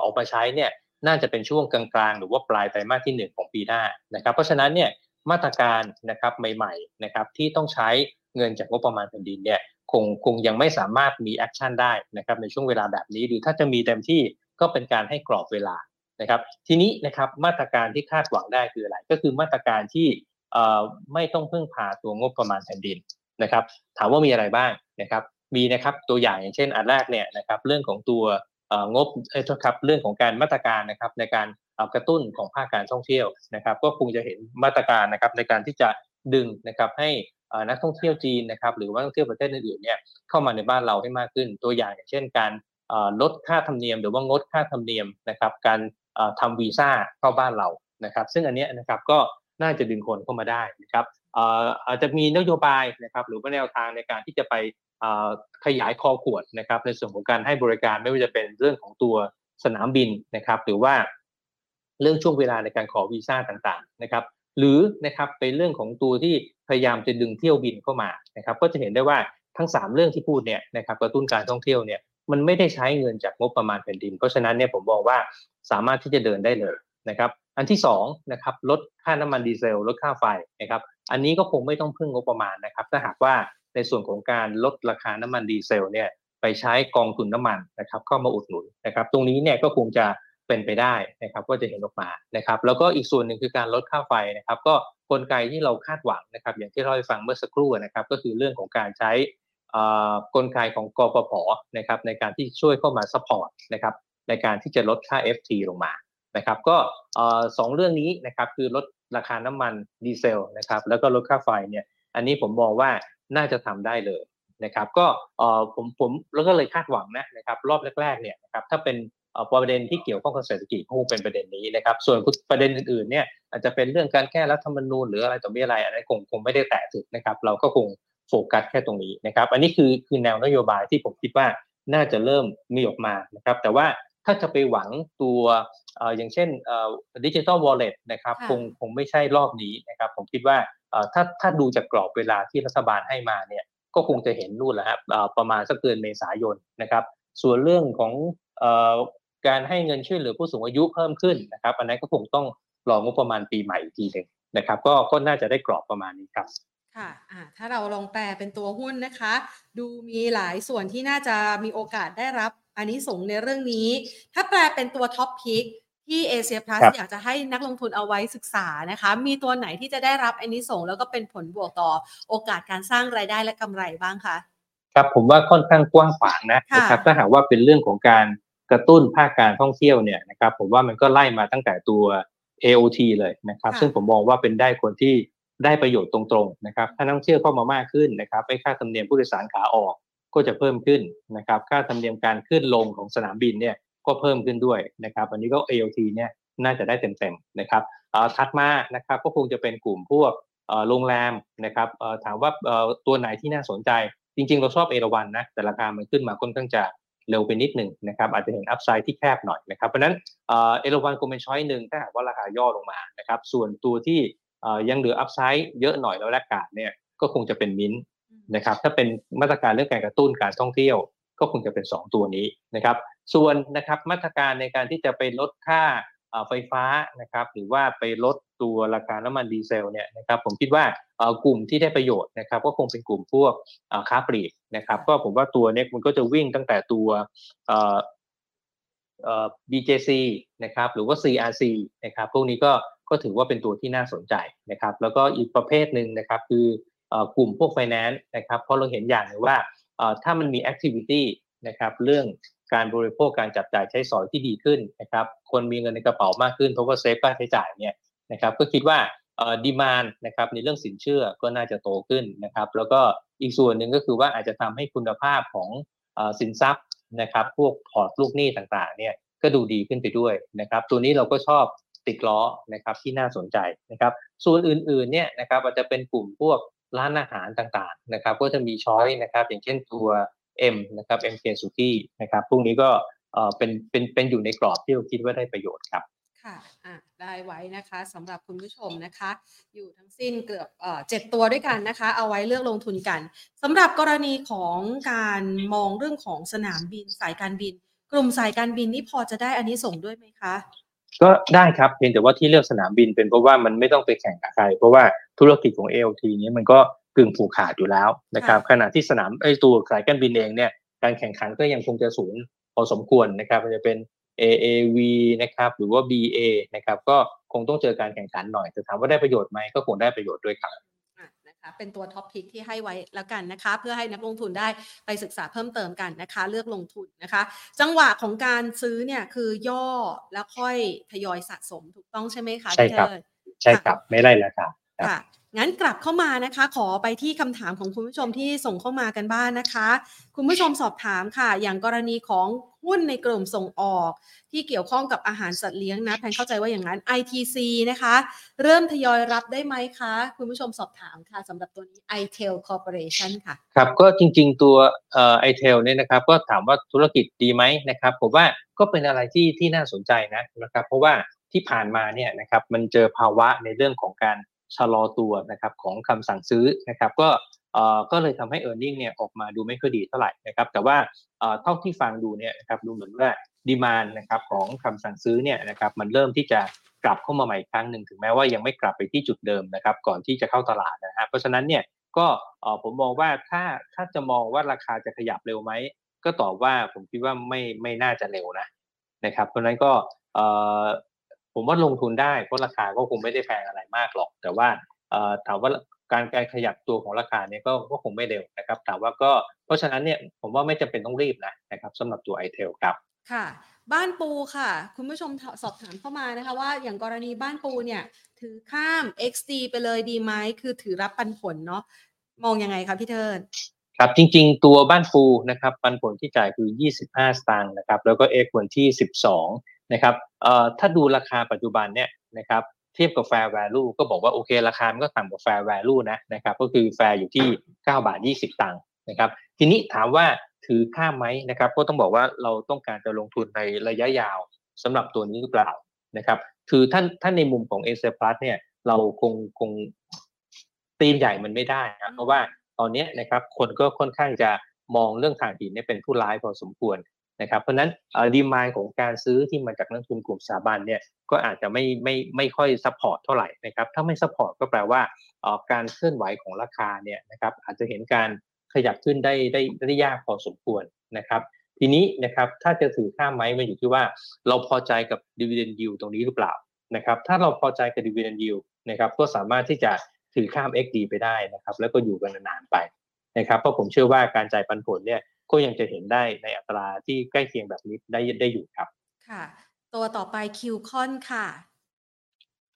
ออกมาใช้เนี่ยน่าจะเป็นช่วงกลางๆ หรือว่าปลายไตรมาสที่ 1 ของปีหน้านะครับ เพราะฉะนั้นเนี่ยมาตรการนะครับใหม่ๆนะครับที่ต้องใช้เงินจากงบประมาณแผ่นดินเนี่ย คงคงยังไม่สามารถมี action ได้นะครับในช่วงเวลาแบบนี้หรือถ้าจะมีเต็มที่ก็เป็นการให้กรอบเวลานะครับ ทีนี้นะครับมาตรการที่คาดหวังได้คืออะไร ก็คือมาตรการที่ไม่ต้องพึ่งพาตัวงบประมาณแผ่นดินนะครับ ถามว่ามีอะไรบ้างนะครับ มีนะครับตัวอย่างอย่างเช่นอันแรกเนี่ยนะครับเรื่องของตัวงบเออครับเรื่องของการมาตรการนะครับในการกระตุ้นของภาคการท่องเที่ยวนะครับ ก็คงจะเห็นมาตรการนะครับในการที่จะดึงนะครับให้ นักท่องเที่ยวจีนนะครับหรือว่านักท่องเที่ยวประเทศอื่นๆเนี่ยเข้ามาในบ้านเราให้มากขึ้น ตัวอย่างอย่างเช่นการลดค่าธรรมเนียม หรือว่างดค่าธรรมเนียมนะครับการทำวีซ่าเข้าบ้านเรานะครับ ซึ่งอันนี้นะครับก็น่าจะดึงคนเข้ามาได้นะครับอาจจะมีนโยบายนะครับหรือว่าแนวทางในการที่จะไปขยายคอขวดนะครับในส่วนของการให้บริการไม่ว่าจะเป็นเรื่องของตัวสนามบินนะครับ หรือว่าเรื่องช่วงเวลาในการขอวีซ่าต่างๆนะครับ หรือนะครับเป็นเรื่องของตัวที่พยายามจะดึงเที่ยวบินเข้ามานะครับก็จะเห็นได้ว่าทั้ง 3 เรื่องที่พูดเนี่ยนะครับกระตุ้นการท่องเที่ยวเนี่ยมันไม่ได้ใช้เงินจากงบประมาณแผ่นดิน เพราะฉะนั้นเนี่ยผมบอกว่าสามารถที่จะเดินได้เลยนะครับอันที่2นะครับลดค่าน้ำมันดีเซลลดค่าไฟนะครับอันนี้ก็คงไม่ต้องพึ่งงบประมาณนะครับถ้าหากว่าในส่วนของการลดราคาน้ำมันดีเซลเนี่ยไปใช้กองทุนน้ำมันนะครับเข้ามาอุดหนุนนะครับตรงนี้เนี่ยก็คงจะ เป็นไปได้นะครับก็จะเห็นออกมานะครับ แล้วก็อีกส่วนหนึ่งคือการลดค่าไฟนะครับ ก็กลไกที่เราคาดหวังนะครับ อย่างที่เราได้ฟังเมื่อสักครู่นะครับ ก็คือเรื่องของการใช้กลไกของกฟผนะครับ ในการที่ช่วยเข้ามา support นะครับในการที่จะลดค่า FT ลงมานะครับ ก็สองเรื่องนี้นะครับคือลดราคาน้ำมันดีเซลนะครับ แล้วก็ลดค่าไฟเนี่ยอันนี้ผมมองว่าน่าจะทำได้เลยนะครับ ก็ผมผมแล้วก็เลยคาดหวังนะนะครับ รอบแรกๆเนี่ยนะครับถ้าเป็น ประเด็นที่เกี่ยวข้องกับเศรษฐกิจคงเป็นประเด็นนี้นะครับ ส่วนประเด็นอื่นๆเนี่ยอาจจะเป็นเรื่องการแก้รัฐธรรมนูญหรืออะไรต่อมีอะไรอันนี้คงคงไม่ได้แตะถึงนะครับ เราก็คงโฟกัสแค่ตรงนี้นะครับ อันนี้คือคือแนวนโยบายที่ผมคิดว่าน่าจะเริ่มมีออกมานะครับ แต่ว่าถ้าจะไปหวังตัวอย่างเช่นดิจิตอลวอลเล็ตนะครับคงคงไม่ใช่รอบนี้นะครับ ผมคิดว่าถ้าถ้าดูจากกรอบเวลาที่รัฐบาลให้มาเนี่ยก็คงจะเห็นนู่นแหละครับประมาณสักเดือนเมษายนนะครับ ส่วนเรื่องของ การให้เงินช่วยเหลือผู้สูงอายุเพิ่มขึ้นนะครับอันนั้นก็คงต้องรองบประมาณปีใหม่อีกทีหนึ่งนะครับ ก็ก็น่าจะได้กรอบประมาณนี้ครับค่ะะถ้าเราลองแปลเป็นตัวหุ้นนะคะ ดูมีหลายส่วนที่น่าจะมีโอกาสได้รับอันนี้สงในเรื่องนี้ ถ้าแปลเป็นตัวท็อปพิกที่เอเชียพลัสอยากจะให้นักลงทุนเอาไว้ศึกษานะคะ มีตัวไหนที่จะได้รับอันนี้ส่งแล้วก็เป็นผลบวกต่อโอกาสการสร้างรายได้และกำไรบ้างคะครับผมว่าค่อนข้างกว้างขวางนะนะครับถ้าหากว่าเป็นเรื่องของการ กระตุ้นภาคการท่องเที่ยวเนี่ยนะครับผมว่ามันก็ไล่มาตั้งแต่ตัว AOT เลยนะครับ ซึ่งผมมองว่าเป็นได้คนที่ได้ประโยชน์ตรงๆนะครับถ้านักท่องเที่ยวเข้ามามากขึ้นนะครับไม่ค่าธรรมเนียมผู้โดยสารขาออกก็จะเพิ่มขึ้นนะครับ ค่าธรรมเนียมการขึ้นลงของสนามบินเนี่ยก็เพิ่มขึ้นด้วยนะครับ อันนี้ก็ AOT เนี่ยน่าจะได้เต็มๆนะครับถัดมานะครับก็คงจะเป็นกลุ่มพวกโรงแรมนะครับถามว่าตัวไหนที่น่าสนใจ จริง ๆ เราชอบเอราวันนะแต่ราคามันขึ้นมาค่อนข้างจะ เร็วไปนิดหนึ่งนะครับอาจจะเห็นอัพไซด์ที่แคบหน่อยนะครับเพราะนั้นเอราวันคงเป็นช้อยหนึ่งถ้าหากว่าราคาย่อลงมานะครับส่วนตัวที่ยังเหลืออัพไซด์เยอะหน่อยแล้วแลกกาดเนี่ยก็คงจะเป็นมินนะครับถ้าเป็นมาตรการเรื่องการกระตุ้นการท่องเที่ยว ก็คงจะเป็น 2 ตัวนี้นะครับส่วนนะครับมาตรการในการที่จะไปลดค่าไฟฟ้านะครับหรือว่าไปลด ตัวราคาน้ำมันดีเซลเนี่ยนะครับผมคิดว่ากลุ่มที่ได้ประโยชน์นะครับก็คงเป็นกลุ่มพวกค้าปลีกนะครับก็ผมว่าตัวนี้มันก็จะวิ่งตั้งแต่ตัว BJC นะครับหรือว่า CRC นะครับพวกนี้ก็ก็ถือว่าเป็นตัวที่น่าสนใจนะครับแล้วก็อีกประเภทหนึ่งนะครับคือกลุ่มพวก finance นะครับเพราะเราเห็นอย่างหนึ่งว่าถ้ามันมี activity นะครับเรื่องการบริโภคการจับจ่ายใช้สอยที่ดีขึ้นนะครับคนมีเงินในกระเป๋ามากขึ้นเพราะว่าเซฟค่าใช้จ่ายเนี่ย นะครับก็คิดว่าดีมานนะครับในเรื่องสินเชื่อก็น่าจะโตขึ้นนะครับแล้วก็อีกส่วนหนึ่งก็คือว่าอาจจะทำให้คุณภาพของสินทรัพย์นะครับพวกพอร์ตลูกหนี้ต่างๆเนี่ยก็ดูดีขึ้นไปด้วยนะครับตัวนี้เราก็ชอบติดล้อนะครับที่น่าสนใจนะครับส่วนอื่นๆเนี่ยนะครับอาจจะเป็นกลุ่มพวกร้านอาหารต่างๆนะครับก็จะมีช้อยนะครับอย่างเช่นตัว M นะครับ MK s u k i นะครับพวกนี้ก็เป็นเป็นเป็นอยู่ในกรอบที่เราคิดว่าได้ประโยชน์ครับ ค่ะอะได้ไว้นะคะสำหรับคุณผู้ชมนะคะ อยู่ทั้งสิ้นเกือบเจ็ดตัวด้วยกันนะคะ เอาไว้เลือกลงทุนกันสำหรับกรณีของการมองเรื่องของสนามบินสายการบิน กลุ่มสายการบินนี่พอจะได้อันนี้ส่งด้วยไหมคะก็ได้ครับเพียงแต่ว่าที่เลือกสนามบินเป็นเพราะว่ามันไม่ต้องไปแข่งกับใคร เพราะว่าธุรกิจของ ALT นี้มันก็กึ่งผูกขาดอยู่แล้วนะครับขณะที่สนามไอ้ตัวสายการบินเองเนี่ยการแข่งขันก็ยังคงจะสูงพอสมควรนะครับมันจะเป็น AAV นะครับหรือว่า BA นะครับก็คงต้องเจอการแข่งขันหน่อยแต่ถามว่าได้ประโยชน์ไหมก็คงได้ประโยชน์ด้วยครับนะคะเป็นตัวท็อปพิกที่ให้ไว้แล้วกันนะคะ เพื่อให้นักลงทุนได้ไปศึกษาเพิ่มเติมกันนะคะ เลือกลงทุนนะคะ จังหวะของการซื้อเนี่ยคือย่อแล้วค่อยทยอยสะสมถูกต้องใช่ไหมคะใช่ครับ ใช่ครับไม่ไล่ราคาค่ะ งั้นกลับเข้ามานะคะ ขอไปที่คำถามของคุณผู้ชมที่ส่งเข้ามากันบ้านนะคะ คุณผู้ชมสอบถามค่ะ อย่างกรณีของหุ้นในกลุ่มส่งออก ที่เกี่ยวข้องกับอาหารสัตว์เลี้ยงนะแพนเข้าใจว่าอย่างนั้น ITC นะคะ เริ่มทยอยรับได้ไหมคะ คุณผู้ชมสอบถามค่ะสำหรับตัวนี้ iTel Corporation ค่ะ ครับ ก็จริงๆตัวเอ่อ iTel เนี่ยนะครับ ก็ถามว่าธุรกิจดีไหมนะครับ ผมว่าก็เป็นอะไรที่ที่น่าสนใจนะนะครับ เพราะว่าที่ผ่านมาเนี่ยนะครับมันเจอภาวะในเรื่องของการ ชะลอตัวนะครับของคำสั่งซื้อนะครับก็ก็เลยทำให้ e a r n i n g เนี่ยออกมาดูไม่ค่อยดีเท่าไหร่นะครับแต่ว่าเท่าที่ฟังดูเนี่ยนะครับดูเหมือนว่าดีมานนะครับของคำสั่งซื้อเนี่ยนะครับมันเริ่มที่จะกลับเข้ามาใหม่ครั้งหนึ่งถึงแม้ว่ายังไม่กลับไปที่จุดเดิมนะครับก่อนที่จะเข้าตลาดนะฮะเพราะฉะนั้นเนี่ยก็ผมมองว่าถ้าถ้าจะมองว่าราคาจะขยับเร็วไหมก็ตอบว่าผมคิดว่าไม่ไม่น่าจะเร็วนะนะครับเพราะนั้นก็ ผมว่าลงทุนได้เพราะราคาก็คงไม่ได้แพงอะไรมากหรอก แต่ว่าถามว่าการการขยับตัวของราคาเนี่ยก็ก็คงไม่เร็วนะครับแต่ว่าก็เพราะฉะนั้นเนี่ยผมว่าไม่จำเป็นต้องรีบนะนะครับสำหรับตัวไอเทลครับค่ะบ้านปูค่ะ คุณผู้ชมสอบถามเข้ามานะคะว่าอย่างกรณีบ้านปูเนี่ย ถือข้าม XD ไปเลยดีไหมคือถือรับปันผลเนาะมองยังไงคะพี่เทิดครับจริงๆ ตัวบ้านปูนะครับปันผลที่จ่ายคือ 25 สตางค์นะครับแล้วก็เอกวันที่ 12 นะครับเอ่อถ้าดูราคาปัจจุบันเนี่ยนะครับเทียบกับ fair value ก็บอกว่าโอเคราคามันก็ต่ำกว่า fair value นะนะครับก็คือ fair อยู่ที่ 9 บาท 20 ตังค์นะครับทีนี้ถามว่าถือข้ามไหมนะครับก็ต้องบอกว่าเราต้องการจะลงทุนในระยะยาวสำหรับตัวนี้หรือเปล่านะครับคือท่านท่านในมุมของ Asia Plus เนี่ยเราคงคงตีมใหญ่มันไม่ได้นะเพราะว่าตอนนี้นะครับคนก็ค่อนข้างจะมองเรื่องถ่านหินเนี่ยเป็นผู้ร้ายพอสมควร นะครับเพราะนั้น demand ของการซื้อที่มาจากนักลงทุนกลุ่มสถาบันเนี่ยก็อาจจะไม่ไม่ไม่ค่อย support เท่าไหร่นะครับถ้าไม่ support ก็แปลว่าการเคลื่อนไหวของราคาเนี่ยนะครับอาจจะเห็นการขยับขึ้นได้ได้ได้ยากพอสมควรนะครับทีนี้นะครับถ้าจะถือข้ามไหมมันอยู่ที่ว่าเราพอใจกับ dividend yield ตรงนี้หรือเปล่านะครับถ้าเราพอใจกับ dividend yield นะครับก็สามารถที่จะถือข้าม XD ไปได้นะครับแล้วก็อยู่กันนานๆไปนะครับเพราะผมเชื่อว่าการจ่ายปันผลเนี่ย ก็ยังจะเห็นได้ในอัตราที่ใกล้เคียงแบบนี้ได้ได้อยู่ครับ ค่ะ ตัวต่อไปคิวคอนค่ะ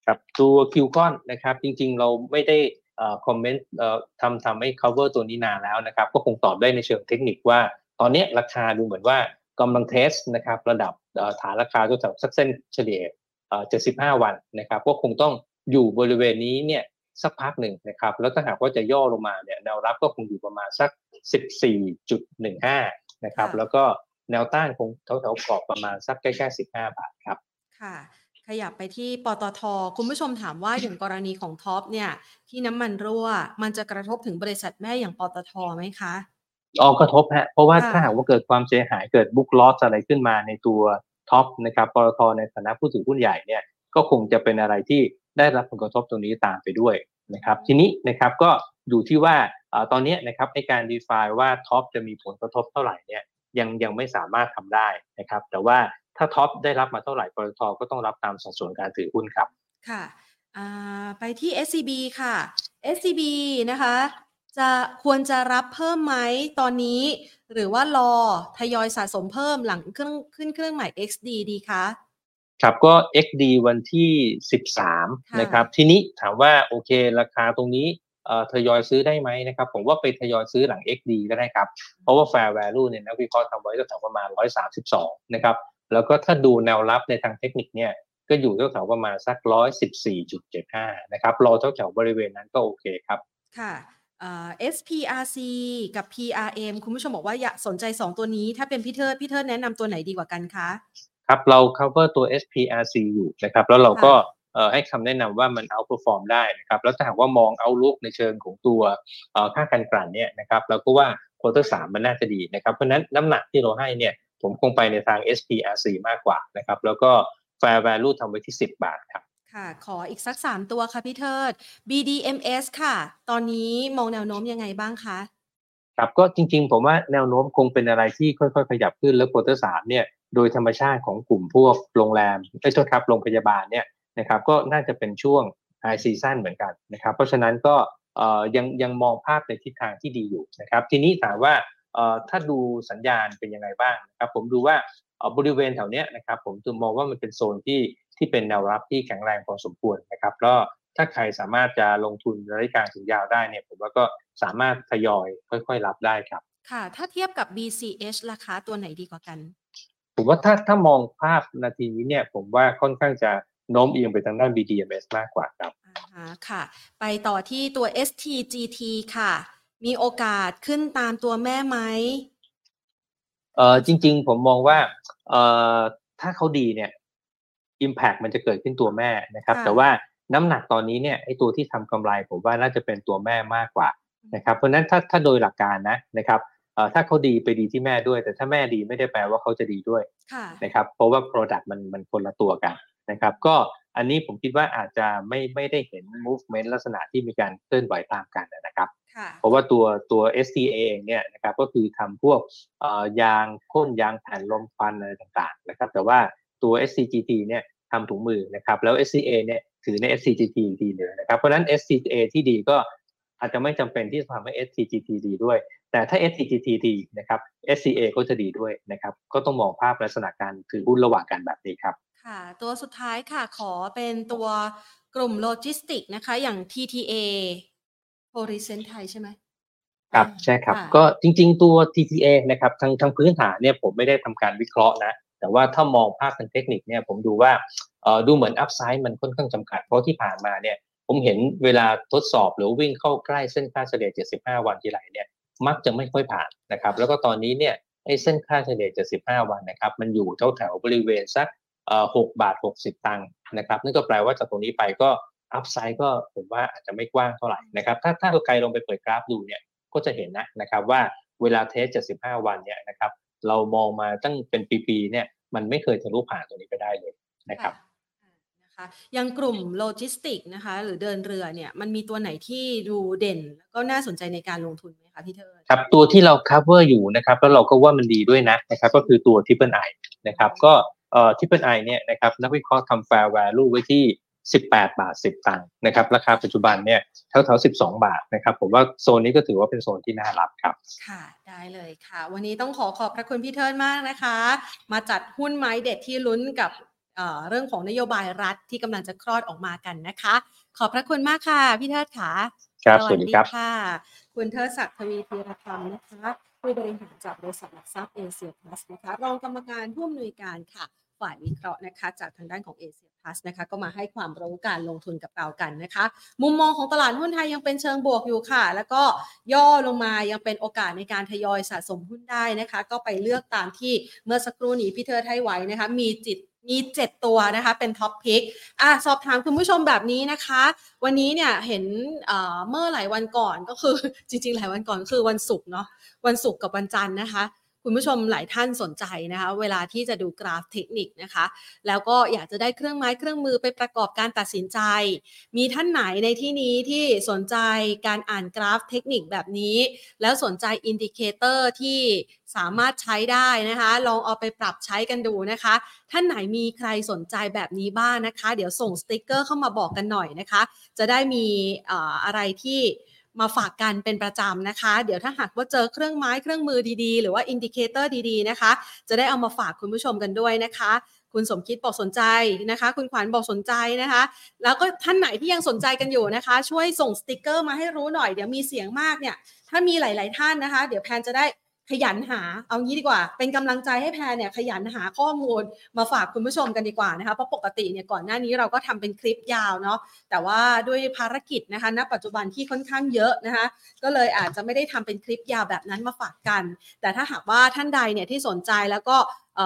ครับตัวคิวคอนนะครับ จริงๆเราไม่ได้คอมเมนต์ทำทำให้ cover ตัวนี้นานแล้วนะครับ ก็คงตอบได้ในเชิงเทคนิคว่า ตอนนี้ราคาดูเหมือนว่ากำลังเทสนะครับระดับฐานราคาตัวแถวสักเส้นเฉลี่ย75 วันนะครับ ก็คงต้องอยู่บริเวณนี้เนี่ยสักพักหนึ่งนะครับ แล้วถ้าหากว่าจะย่อลงมาเนี่ยแนวรับก็คงอยู่ประมาณสัก 14.15 นะครับ แล้วก็แนวต้านคงแถวๆกรอบประมาณสักใกล้ๆ 15 บาทครับ ค่ะ ขยับไปที่ปตท คุณผู้ชมถามว่าอย่างกรณีของท็อปเนี่ยที่น้ำมันรั่ว มันจะกระทบถึงบริษัทแม่อย่างปตทไหมคะอ๋อกระทบฮะเพราะว่าถ้าหากว่าเกิดความเสียหายเกิด book loss อะไรขึ้นมาในตัวท็อปนะครับปตทในฐานะผู้ถือหุ้นใหญ่เนี่ยก็คงจะเป็นอะไรที่ได้รับผลกระทบตรงนี้ตามไปด้วย นะครับทีนี้นะครับก็อยู่ที่ว่าตอนนี้นะครับในการ define ว่าท็อปจะมีผลกระทบเท่าไหร่เนี่ยยังยังไม่สามารถทำได้นะครับ แต่ว่าถ้าท็อปได้รับมาเท่าไหร่ปตทก็ต้องรับตามสัดส่วนการถือหุ้นครับค่ะไปที่ SCB ค่ะ SCB นะคะ จะควรจะรับเพิ่มไหมตอนนี้ หรือว่ารอทยอยสะสมเพิ่มหลังเครื่องขึ้นเครื่องใหม่ XD ดีคะ ครับก็ XD วันที่ 13 นะครับ ทีนี้ถามว่าโอเค ราคาตรงนี้ทยอยซื้อได้ไหมนะครับ ผมว่าไปทยอยซื้อหลัง XD ก็ได้ครับ เพราะว่า Fair Value เนี่ยนักวิเคราะห์ทำไว้ก็แถวประมาณ 132 นะครับ แล้วก็ถ้าดูแนวรับในทางเทคนิคเนี่ยก็อยู่แถวประมาณสัก 114.75 นะครับ รอแถวบริเวณนั้นก็โอเคครับ ค่ะ SPRC กับ PRM คุณผู้ชมบอกว่าอยากสนใจ 2 ตัวนี้ ถ้าเป็นพี่เทิดพี่เทิดแนะนำตัวไหนดีกว่ากันคะ ครับเรา cover ตัว SPRC อยู่นะครับ แล้วเราก็ให้คำแนะนำว่ามัน outperform ได้นะครับ แล้วถ้าหากว่ามองเอาลุกในเชิงของตัวค่าการกลั่นเนี่ยนะครับ เราก็ว่า quarter สามมันน่าจะดีนะครับ เพราะนั้นน้ำหนักที่เราให้เนี่ย ผมคงไปในทาง SPRC มากกว่านะครับ แล้วก็ fair value ทำไว้ที่ 10 บาทครับ ค่ะ ขออีกสัก 3 ตัวค่ะพี่เทิด BDMS ค่ะ ตอนนี้มองแนวโน้มยังไงบ้างคะ ครับ ก็จริงๆ ผมว่าแนวโน้มคงเป็นอะไรที่ค่อยๆ ขยับขึ้นแล้ว quarter สามเนี่ย โดยธรรมชาติของกลุ่มพวกโรงแรมไม่ใช่ครับโรงพยาบาลเนี่ยนะครับก็น่าจะเป็นช่วงไฮซีซั่นเหมือนกันนะครับ เพราะฉะนั้นก็ยังยังมองภาพในทิศทางที่ดีอยู่นะครับ ทีนี้ถามว่าถ้าดูสัญญาณเป็นยังไงบ้างนะครับผมดูว่าบริเวณแถวเนี้ยนะครับผมมองว่ามันเป็นโซนที่ที่เป็นแนวรับที่แข็งแรงพอสมควรนะครับแล้วถ้าใครสามารถจะลงทุนระยะกลางถึงยาวได้เนี่ยผมว่าก็สามารถทยอยค่อย ๆ รับได้ครับ ค่ะ ถ้าเทียบกับ BCH ราคาตัวไหนดีกว่ากัน ผมว่าถ้าถ้ามองภาพนาทีนี้เนี่ย ผมว่าค่อนข้างจะโน้มเอียงไปทางด้าน BDMs มากกว่าครับอ่าค่ะ ไปต่อที่ตัว STGT ค่ะ มีโอกาสขึ้นตามตัวแม่ไหมเอ่อจริง ๆ ผมมองว่าเอ่อถ้าเขาดีเนี่ย Impact มันจะเกิดขึ้นตัวแม่นะครับ แต่ว่าน้ำหนักตอนนี้เนี่ยไอ้ตัวที่ทำกำไร ผมว่าน่าจะเป็นตัวแม่มากกว่านะครับ เพราะนั้นถ้าถ้าโดยหลักการนะนะครับ ถ้าเขาดีไปดีที่แม่ด้วย แต่ถ้าแม่ดีไม่ได้แปลว่าเขาจะดีด้วยนะครับเพราะว่า Product มันมันคนละตัวกันนะครับ ก็อันนี้ผมคิดว่าอาจจะไม่ไม่ได้เห็น movement ลักษณะที่มีการเคลื่อนไหวตามกันนะครับเพราะว่าตัวตัว STA เองเนี่ยนะครับก็คือทำพวกยางพ่นยางแผ่นลมควันอะไรต่างๆนะครับแต่ว่าตัว SCGT เนี่ยทำถุงมือนะครับแล้ว SCA เนี่ยถือใน SCGT ดีเลยนะครับเพราะฉะนั้น SCA ที่ดีก็อาจจะไม่จำเป็นที่จะทำให้ SCGT ดีด้วย แต่ถ้า SCGP ดีนะครับ SCA ก็จะดีด้วยนะครับ ก็ต้องมองภาพลักษณะการถือหุ้นระหว่างกันแบบนี้ครับ ค่ะ ตัวสุดท้ายค่ะขอเป็นตัวกลุ่มโลจิสติกนะคะ อย่าง TTA โ o ริเซนไทยใช่ไหมครับอ่าใช่ครับค่ะก็จริง ๆ ตัว TTA นะครับทางทางพื้นฐานเนี่ยผมไม่ได้ทำการวิเคราะห์นะ แต่ว่าถ้ามองภาพทางเทคนิคเนี่ยผมดูว่าเอ่อดูเหมือน upside มันค่อนข้างจำกัด เพราะที่ผ่านมาเนี่ยผมเห็นเวลาทดสอบหรือวิ่งเข้าใกล้เส้นค่าเฉลี่ย 75 วันทีไรเนี่ย มักจะไม่ค่อยผ่านนะครับ แล้วก็ตอนนี้เนี่ยไอ้เส้นค่าเฉลี่ย75 วันนะครับ มันอยู่แถวแถวๆบริเวณสักเอ่อ6บาท 60 ตังค์นะครับนั่นก็แปลว่าจากตรงนี้ไปก็อัพไซด์ก็ผมว่าอาจจะไม่กว้างเท่าไหร่นะครับถ้าถ้าใครลองไปเปิดกราฟดูเนี่ยก็จะเห็นนะนะครับว่าเวลาเทส 75 วันเนี่ยนะครับเรามองมาตั้งเป็นปีๆเนี่ยมันไม่เคยทะลุผ่านตัวนี้ไปได้เลยนะครับ นะคะอย่างกลุ่มโลจิสติกนะคะ หรือเดินเรือเนี่ยมันมีตัวไหนที่ดูเด่น แล้วก็น่าสนใจในการลงทุนไหมคะพี่เทิดครับตัวที่เรา cover อยู่นะครับแล้วเราก็ว่ามันดีด้วยนะนะครับก็คือตัว Triple I นะครับก็เอ่อ Triple I เนี่ยนะครับนักวิเคราะห์ทำ fair value ไว้ที่ 18 บาท 10 ตังค์นะครับราคาปัจจุบันเนี่ยแถวๆ12 บาทนะครับผมว่าโซนนี้ก็ถือว่าเป็นโซนที่น่ารับครับ ค่ะ ได้เลยค่ะ วันนี้ต้องขอขอบพระคุณพี่เทิดมากนะคะ มาจัดหุ้นไม้เด็ดที่ลุ้นกับ เอ่อเรื่องของนโยบายรัฐที่กำลังจะคลอดออกมากันนะคะ ขอบพระคุณมากค่ะ พี่เทิดค่ะครับสวัสดีครับค่ะคุณเทิดศักดิ์ทวีธีรธรรมนะคะผู้บริหารจากบริษัทหลักทรัพย์เอเชียพลัสนะคะรองกรรมการผู้อำนวยการค่ะฝ่ายวิเคราะห์นะคะจากทางด้านของเอเชียพลัสนะคะก็มาให้ความรู้การลงทุนกับเรากันนะคะ มุมมองของตลาดหุ้นไทยยังเป็นเชิงบวกอยู่ค่ะ แล้วก็ย่อลงมายังเป็นโอกาสในการทยอยสะสมหุ้นได้นะคะ ก็ไปเลือกตามที่เมื่อสักครู่นี้พี่เทิดให้ไว้นะคะ มีจิต มี 7 ตัวนะคะ เป็น top pick อะสอบถามคุณผู้ชมแบบนี้นะคะ วันนี้เนี่ยเห็นเมื่อหลายวันก่อนก็คือจริงๆ หลายวันก่อนคือวันศุกร์เนาะวันศุกร์กับวันจันทร์นะคะ คุณผู้ชมหลายท่านสนใจนะคะ เวลาที่จะดูกราฟเทคนิคนะคะ แล้วก็อยากจะได้เครื่องไม้เครื่องมือไปประกอบการตัดสินใจ มีท่านไหนในที่นี้ที่สนใจการอ่านกราฟเทคนิคแบบนี้ แล้วสนใจ indicator ที่สามารถใช้ได้นะคะ ลองเอาไปปรับใช้กันดูนะคะ ท่านไหนมีใครสนใจแบบนี้บ้างนะคะ เดี๋ยวส่งสติกเกอร์เข้ามาบอกกันหน่อยนะคะ จะได้มีอะไรที่ มาฝากกันเป็นประจำนะคะ เดี๋ยวถ้าหากว่าเจอเครื่องไม้เครื่องมือดีๆ หรือว่า indicator ดีๆนะคะ จะได้เอามาฝากคุณผู้ชมกันด้วยนะคะ คุณสมคิดบอกสนใจนะคะ คุณขวัญบอกสนใจนะคะ แล้วก็ท่านไหนที่ยังสนใจกันอยู่นะคะ ช่วยส่งสติกเกอร์มาให้รู้หน่อยเดี๋ยวมีเสียงมากเนี่ยถ้ามีหลาย ๆ ท่านนะคะ เดี๋ยวแพนจะได้ ขยันหาเอางี้ดีกว่า เป็นกำลังใจให้แพนเนี่ยขยันหาข้อมูลมาฝากคุณผู้ชมกันดีกว่านะคะเพราะปกติเนี่ยก่อนหน้านี้เราก็ทำเป็นคลิปยาวเนาะแต่ว่าด้วยภารกิจนะคะณปัจจุบันที่ค่อนข้างเยอะนะคะก็เลยอาจจะไม่ได้ทำเป็นคลิปยาวแบบนั้นมาฝากกัน แต่ถ้าหากว่าท่านใดเนี่ยที่สนใจแล้วก็อ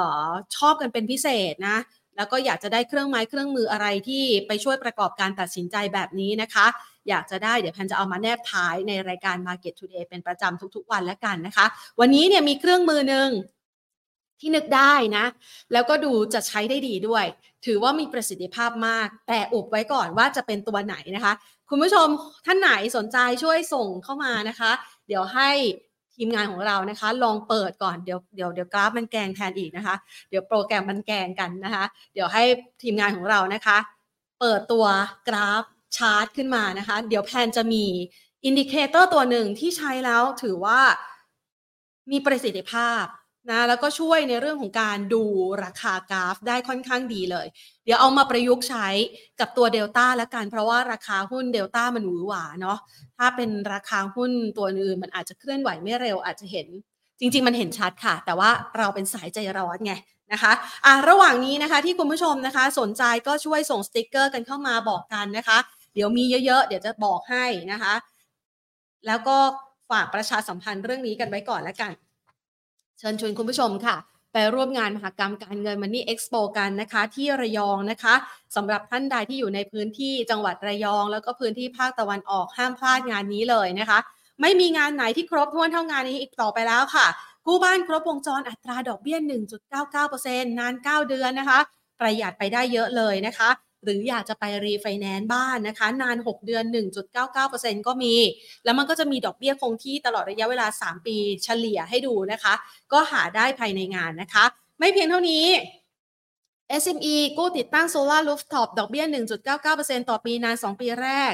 ชอบกันเป็นพิเศษนะแล้วก็อยากจะได้เครื่องไม้เครื่องมืออะไรที่ไปช่วยประกอบการตัดสินใจแบบนี้นะคะ อยากจะได้เดี๋ยวแพนจะเอามาแนบท้ายในรายการ Market Today เป็นประจำทุกๆ วันแล้วกันนะคะ วันนี้เนี่ยมีเครื่องมือหนึ่งที่นึกได้นะ แล้วก็ดูจะใช้ได้ดีด้วย ถือว่ามีประสิทธิภาพมาก แต่อุบไว้ก่อนว่าจะเป็นตัวไหนนะคะ คุณผู้ชมท่านไหนสนใจช่วยส่งเข้ามานะคะ เดี๋ยวให้ทีมงานของเรานะคะ ลองเปิดก่อนเดี๋ยวเดี๋ยวเดี๋ยวกราฟมันแกงแทนอีกนะคะ เดี๋ยวโปรแกรมมันแกงกันนะคะ เดี๋ยวให้ทีมงานของเรานะคะ เปิดตัวกราฟ ชาร์ตขึ้นมานะคะ เดี๋ยวแพนจะมี indicator ตัวหนึ่งที่ใช้แล้วถือว่ามีประสิทธิภาพนะแล้วก็ช่วยในเรื่องของการดูราคากราฟได้ค่อนข้างดีเลย เดี๋ยวเอามาประยุกต์ใช้กับตัวเดลต้าแล้วกัน เพราะว่าราคาหุ้นเดลต้ามันหวือหวาเนาะถ้าเป็นราคาหุ้นตัวอื่นมันอาจจะเคลื่อนไหวไม่เร็วอาจจะเห็น จริง ๆ มันเห็นชัดค่ะ แต่ว่าเราเป็นสายใจร้อนไงนะคะอะระหว่างนี้นะคะที่คุณผู้ชมนะคะ สนใจก็ช่วยส่งสติกเกอร์กันเข้ามาบอกกันนะคะ เดี๋ยวมีเยอะๆ เดี๋ยวจะบอกให้นะคะ แล้วก็ฝากประชาสัมพันธ์เรื่องนี้กันไว้ก่อนแล้วกัน เชิญชวนคุณผู้ชมค่ะ ไปร่วมงานมหกรรมการเงินมันนี่เอ็กซ์โปกันนะคะ ที่ระยองนะคะสำหรับท่านใดที่อยู่ในพื้นที่จังหวัดระยอง แล้วก็พื้นที่ภาคตะวันออกห้ามพลาดงานนี้เลยนะคะ ไม่มีงานไหนที่ครบถ้วนเท่างานนี้อีกต่อไปแล้วค่ะ กู้บ้านครบวงจรอัตราดอกเบี้ย 1.99%นาน 9 เดือนนะคะ ประหยัดไปได้เยอะเลยนะคะ หรืออยากจะไปรีไฟแนนซ์บ้านนะคะ นาน 6 เดือน 1.99%ก็มี แล้วมันก็จะมีดอกเบี้ยคงที่ตลอดระยะเวลา 3 ปีเฉลี่ยให้ดูนะคะ ก็หาได้ภายในงานนะคะ ไม่เพียงเท่านี้ SME กู้ติดตั้งโซลาร์รูฟท็อปดอกเบี้ย 1.99%ต่อปีนาน 2 ปีแรก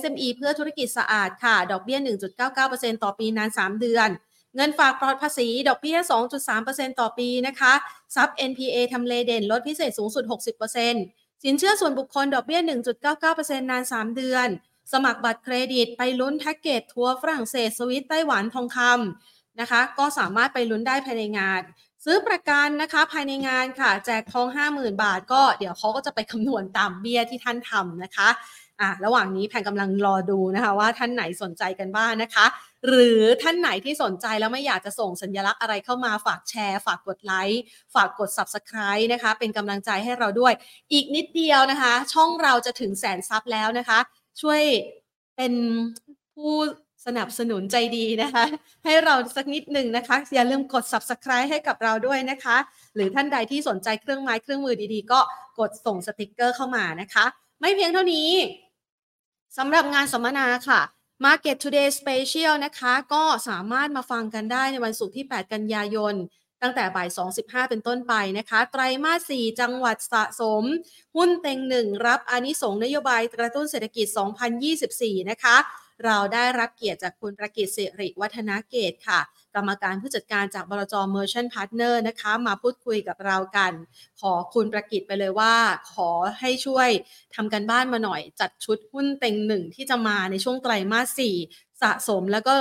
SME เพื่อธุรกิจสะอาดค่ะ ดอกเบี้ย 1.99%ต่อปีนาน 3 เดือน เงินฝากปลอดภาษี ดอกเบี้ย 2.3%ต่อปีนะคะ ซับ NPA ทำเลเด่นลดพิเศษสูงสุด 60% สินเชื่อส่วนบุคคลดอกเบี้ย 1.99%นาน 3 เดือน สมัครบัตรเครดิตไปลุ้นแพ็กเกจทัวร์ฝรั่งเศสสวิตไต้หวันทองคำนะคะ ก็สามารถไปลุ้นได้ภายในงาน ซื้อประกันนะคะภายในงานค่ะ แจกทอง 50,000 บาท ก็เดี๋ยวเขาก็จะไปคำนวณตามเบี้ยที่ท่านทำนะคะ อะระหว่างนี้แพนกำลังรอดูนะคะว่าท่านไหนสนใจกันบ้างนะคะ หรือท่านไหนที่สนใจแล้วไม่อยากจะส่งสัญลักษณ์อะไรเข้ามาฝากแชร์ ฝากกดไลค์ฝากกด subscribe นะคะ เป็นกำลังใจให้เราด้วย อีกนิดเดียวนะคะ ช่องเราจะถึงแสนซับแล้วนะคะ ช่วยเป็นผู้สนับสนุนใจดีนะคะ ให้เราสักนิดหนึ่งนะคะ อย่าลืมกด subscribe ให้กับเราด้วยนะคะ หรือท่านใดที่สนใจเครื่องไม้เครื่องมือดีๆ ก็กดส่งสติกเกอร์เข้ามานะคะ ไม่เพียงเท่านี้ สำหรับงานสัมมนาค่ะ Market Today Special นะคะ ก็สามารถมาฟังกันได้ในวันศุกร์ที่ 8 กันยายน ตั้งแต่บ่าย 2.15 เป็นต้นไปนะคะ ไตรมาส 4 จังหวัดสะสม หุ้นเต็งหนึ่งรับอานิสงส์นโยบายกระตุ้นเศรษฐกิจ 2024 นะคะ เราได้รับเกียรติจากคุณประกิตสิริวัฒนาเกตค่ะ กรรมการผู้จัดการจากบลจ. Merchant Partners นะคะ มาพูดคุยกับเรากัน ขอคุณประกิตไปเลยว่า ขอให้ช่วยทำการบ้านมาหน่อย จัดชุดหุ้นเต็งหนึ่งที่จะมาในช่วงไตรมาสสี่สะสมแล้วก็